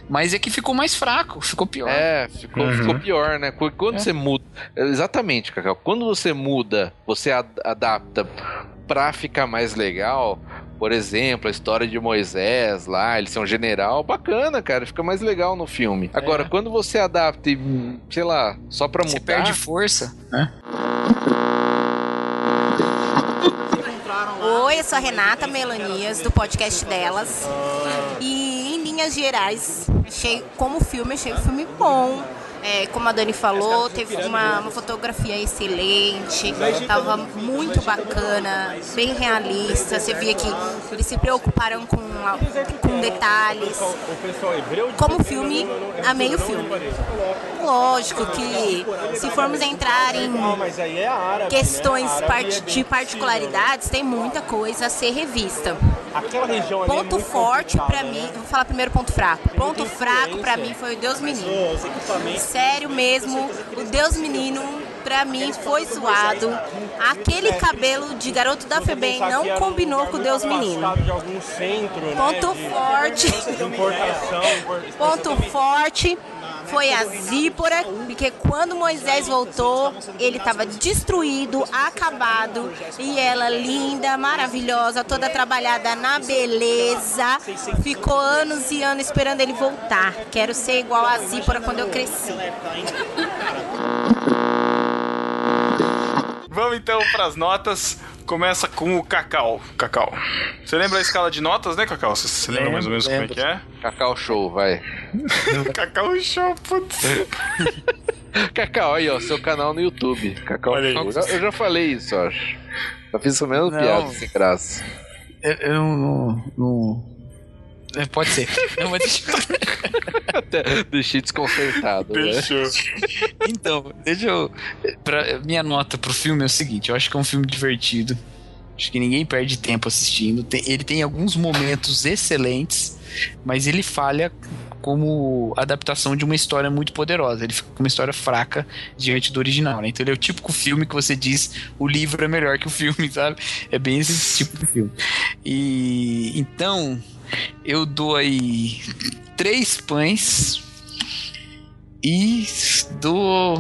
Mas é que ficou mais fraco, ficou pior. É, ficou, Uhum. ficou pior, né? Qu- Quando É. você muda. Exatamente, Cacau. Quando você muda, você ad- adapta pra ficar mais legal. Por exemplo, a história de Moisés lá, ele ser um general, bacana, cara, fica mais legal no filme. Agora, quando você adapta e, sei lá, só pra Você mudar. perde força, né? Oi, eu sou a Renata Melanias, do podcast delas. E em linhas gerais, achei como filme, achei o filme bom. É, como a Dani falou, teve uma, uma fotografia excelente, tava muito bacana, bem realista. Você via que eles se preocuparam com, com detalhes. Como filme, amei o filme. Lógico que se formos entrar em questões part- de particularidades, tem muita coisa a ser revista. Ponto forte pra mim, vou falar primeiro ponto fraco. Ponto fraco pra mim foi o Deus Menino. Sério mesmo, o Deus Menino pra mim foi zoado. Aquele cabelo de garoto da FEBEM não combinou com o Deus Menino. Ponto forte. Ponto forte foi a Zípora, porque quando Moisés voltou, ele estava destruído, acabado, e ela linda, maravilhosa, toda trabalhada na beleza, ficou anos e anos esperando ele voltar. Quero ser igual a Zípora quando eu cresci. Vamos então pras notas. Começa com o Cacau. Cacau. Você lembra a escala de notas, né, Cacau? Você, você lembra mais ou menos como é que é? Cacau Show, vai. <laughs> Cacau Show, putz. Cacau, aí, ó, seu canal no YouTube. Cacau Olha. Show. Eu já, eu já falei isso, eu acho. Já fiz mesma Não. piada sem graça. Eu, eu não, não- É, Pode ser. Não, mas deixa eu... <laughs> Até deixei desconcertado. né? Então, deixa eu. Pra, minha nota pro filme é o seguinte: eu acho que é um filme divertido. Acho que ninguém perde tempo assistindo. Tem- ele tem alguns momentos excelentes, mas ele falha como adaptação de uma história muito poderosa. Ele fica com uma história fraca diante do original, né? Então ele é o típico filme que você diz o livro é melhor que o filme, <laughs> sabe? É bem esse tipo de filme. E então eu dou aí três pães e dou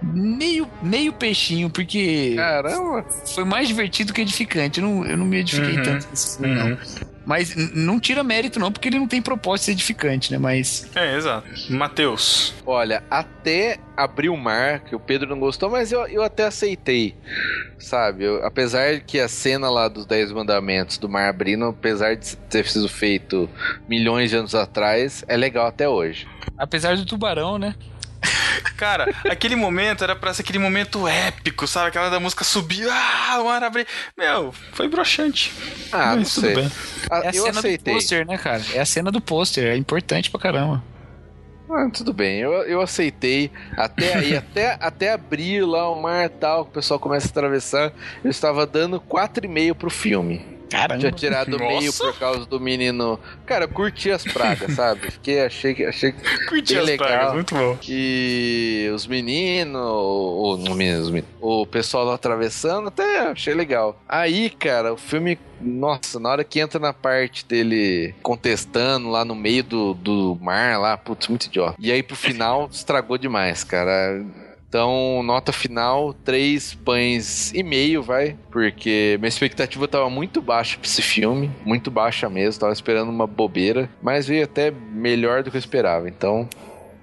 meio, meio peixinho, porque Caramba. foi mais divertido que edificante. Eu não, eu não me edifiquei Uhum, tanto nesse filme, não. Mas não tira mérito, não, porque ele não tem propósito edificante, né? Mas. É, exato. Matheus. Olha, até abrir o mar, que o Pedro não gostou, mas eu, eu até aceitei. Sabe? Eu- apesar que a cena lá dos Dez Mandamentos do mar abrindo, apesar de ter sido feito milhões de anos atrás, é legal até hoje. Apesar do tubarão, né? Cara, aquele momento era pra ser aquele momento épico, sabe? Aquela da música subir, ah, o mar abrir. Meu, foi broxante. Ah, Mas não sei. bem. Ah, É a eu cena aceitei. do pôster, né, cara? É a cena do pôster, é importante pra caramba. Ah, tudo bem, eu, eu aceitei. Até aí, <laughs> até, até abrir lá o mar tal, que o pessoal começa a atravessar, eu estava dando 4,5 pro filme. Caramba. Tinha tirado meio Nossa. por causa do menino. Cara, eu curti as pragas, <laughs> sabe? Fiquei, achei, que- achei Curti as legal. pragas, muito bom. E os meninos, o, o, o pessoal atravessando, até achei legal. Aí, cara, o filme, nossa, na hora que entra na parte dele contestando lá no meio do, do mar, lá, putz, muito idiota. E aí pro final, estragou demais, cara. Então, nota final, três pães e meio, vai. Porque minha expectativa tava muito baixa pra esse filme. Muito baixa mesmo. Tava esperando uma bobeira. Mas veio até melhor do que eu esperava. Então,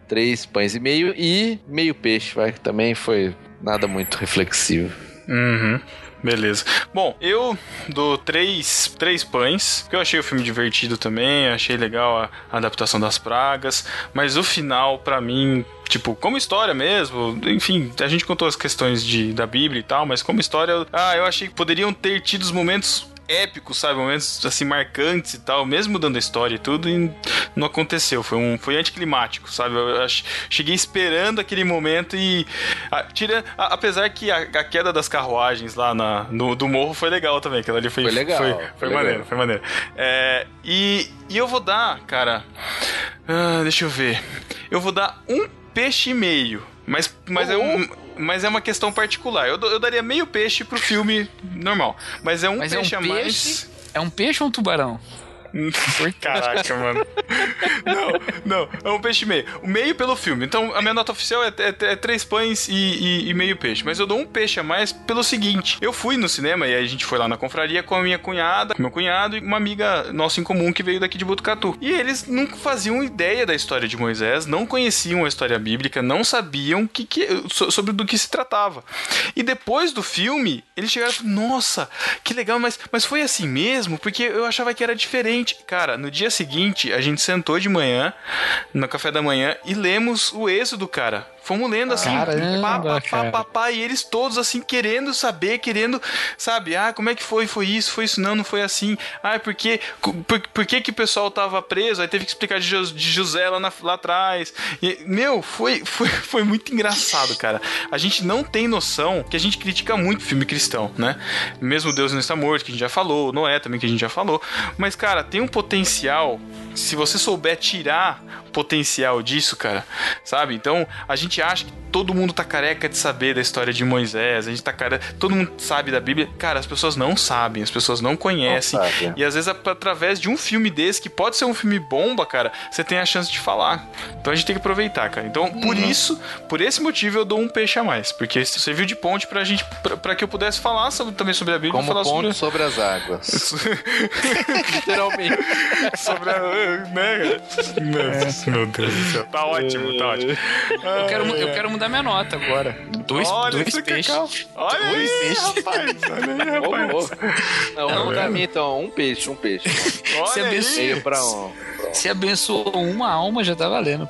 três pães e meio e meio peixe, vai, que também foi nada muito reflexivo. Uhum. Beleza. Bom, eu dou três, três pães, porque eu achei o filme divertido também, achei legal a, a adaptação das pragas, mas o final, pra mim, tipo, como história mesmo, enfim, a gente contou as questões de, da Bíblia e tal, mas como história, eu- ah, eu achei que poderiam ter tido os momentos épicos, sabe? Momentos assim marcantes e tal, mesmo dando a história e tudo, e não aconteceu. Foi um foi anticlimático, sabe? Eu cheguei esperando aquele momento e a- tira, a- apesar que a, a queda das carruagens lá na, no, do morro foi legal também, aquela ali foi Foi legal, foi, foi foi legal. maneiro, foi maneiro. É, e, e eu vou dar, cara, ah, deixa eu ver, eu vou dar um peixe e meio, mas mas é um mas é uma questão particular. Eu, eu daria meio peixe pro filme normal. Mas é um Mas é um peixe a peixe? mais. É um peixe ou um tubarão? Caraca, mano. Não, não, é um peixe meio. O meio pelo filme. Então a minha nota oficial é, é- é três pães e, e- e meio peixe. Mas eu dou um peixe a mais pelo seguinte: eu fui no cinema e a gente foi lá na confraria com a minha cunhada, meu cunhado e uma amiga nossa em comum que veio daqui de Botucatu. E eles nunca faziam ideia da história de Moisés, não conheciam a história bíblica, não sabiam que, que, so- sobre do que se tratava. E depois do filme, eles chegaram e Nossa, que legal, mas, mas foi assim mesmo? Porque eu achava que era diferente. Cara, no dia seguinte, a gente sentou de manhã, no café da manhã, e lemos o êxodo, cara. Fomos lendo assim, Caramba, pá, pá, pá, cara. pá, pá, e eles todos assim querendo saber, querendo, sabe, ah, como é que foi? Foi isso, foi isso, não, não foi assim. Ah, por que, por, por que, que o pessoal tava preso? Aí teve que explicar de José lá, na- lá atrás. E, meu, foi, <laughs> foi, foi muito engraçado, cara. A gente não tem noção que a gente critica muito filme cristão, né? Mesmo Deus não está morto, que a gente já falou, Noé também, que a gente já falou. Mas, cara, tem um potencial. Se você souber tirar o potencial disso, cara, sabe? Então, a gente acha que todo mundo tá careca de saber da história de Moisés, a gente tá careca, todo mundo sabe da Bíblia. Cara, as pessoas não sabem, as pessoas não conhecem. Não e às vezes, ap- através de um filme desse, que pode ser um filme bomba, cara, você tem a chance de falar. Então a gente tem que aproveitar, cara. Então, por Uhum. isso, por esse motivo, eu dou um peixe a mais. Porque serviu de ponte pra gente, pra, pra que eu pudesse falar sobre- também sobre a Bíblia Como falar ponte sobre. sobre as águas. <laughs> Literalmente. sobre a. Né? Nossa, Meu Deus do céu. Tá ótimo, tá ótimo. Eu quero, eu quero mudar minha nota agora. Dois, Olha dois peixes. Olha dois aí, peixes. rapaz. Olha aí, rapaz. louco. Não, vamos dar mim então, um peixe, um peixe. Olha abençoa. Meio pra um. Se abençoou uma alma, já tá valendo.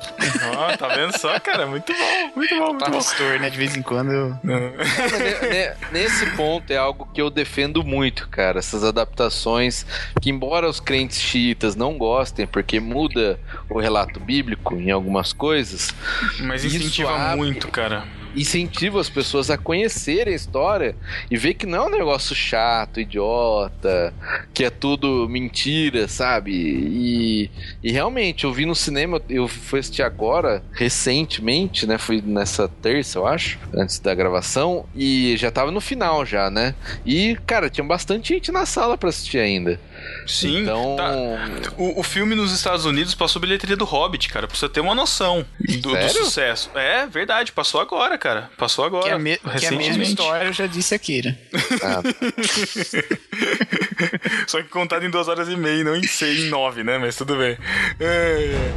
Ó, tá vendo só, cara? Muito bom, muito bom, muito bom. Pastor, né? De vez em quando eu. Ne- ne- Nesse ponto é algo que eu defendo muito, cara. Essas adaptações que, embora os crentes xiitas não gostem, porque muda o relato bíblico em algumas coisas, Mas incentiva abre- muito, cara. incentiva as pessoas a conhecerem a história e ver que não é um negócio chato, idiota, que é tudo mentira, sabe? E, e realmente, eu vi no cinema, eu fui assistir agora, recentemente, né? Fui nessa terça, eu acho, antes da gravação, e já tava no final já, né? E, cara, tinha bastante gente na sala pra assistir ainda. Sim, Então, tá. O, o filme nos Estados Unidos passou bilheteria do Hobbit, cara, pra você ter uma noção do, do sucesso. É verdade, passou agora, cara. Passou agora. Que é, a me- que é a mesma história, eu já disse aqui, né? ah, <laughs> Só que contado em duas horas e meia, não em seis, em nove, né? Mas tudo bem. É, é.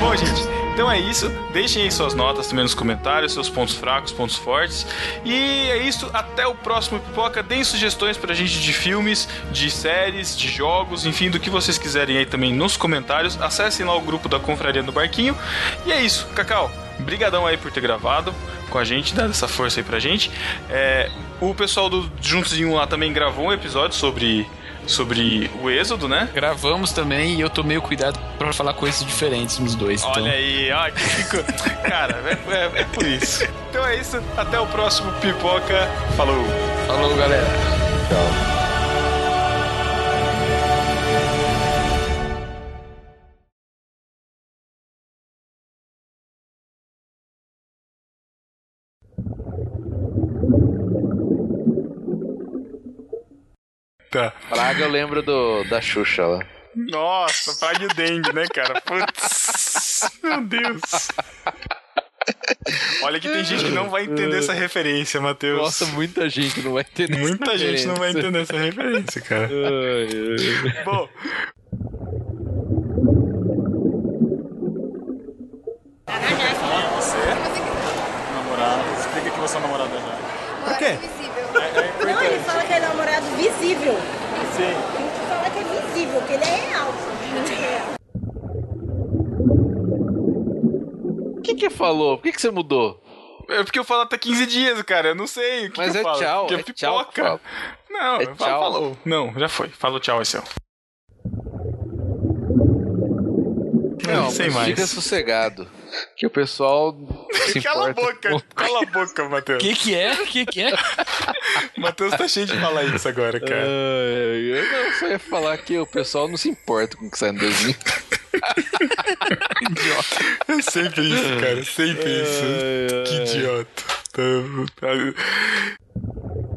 Bom, gente, então é isso. Deixem aí suas notas também nos comentários, seus pontos fracos, pontos fortes. E é isso. Até o próximo Pipoca. Deem sugestões pra gente de filmes, de séries, de jogos, enfim, do que vocês quiserem aí também nos comentários. Acessem lá o grupo da Confraria do Barquinho. E é isso, Cacau. Brigadão aí por ter gravado com a gente, dado essa força aí pra gente. É, o pessoal do Juntos em Um lá também gravou um episódio sobre, sobre o Êxodo, né? Gravamos também e eu tomei o cuidado pra falar coisas diferentes nos dois. Então. Olha aí, ó. <laughs> Cara, é, é- é por isso. Então é isso, até o próximo Pipoca. Falou! Falou, galera. Tá. Praga eu lembro do, da Xuxa lá. Nossa, pague o dengue, né, cara? Putz, meu Deus. Olha que tem gente que não vai entender essa referência, Matheus. Nossa, muita gente não vai entender essa Muita gente não vai referência. entender essa referência, cara. Bom, Namorado. Explica que você é namorada já. Por quê? É namorado visível. Sim. Tem que falar que é visível, que ele é real. O que que falou? Por que que você mudou? é porque eu falo até 15 dias, cara. Eu não sei o que Mas que eu é falo. tchau, Porque é tchau que pipoca. fala. Não, É eu tchau. falou. Não, já foi. Falou tchau, é o. Não, sem mas mais. fica sossegado. Que o pessoal se Cala a boca, cala a boca, Matheus. Que que é? Que que é? <laughs> Matheus tá cheio de falar isso agora, cara. Ai, eu não só ia falar que o pessoal não se importa com o que sai no desenho. <laughs> É sempre isso, cara. Sempre isso. Que idiota. Tá- tá-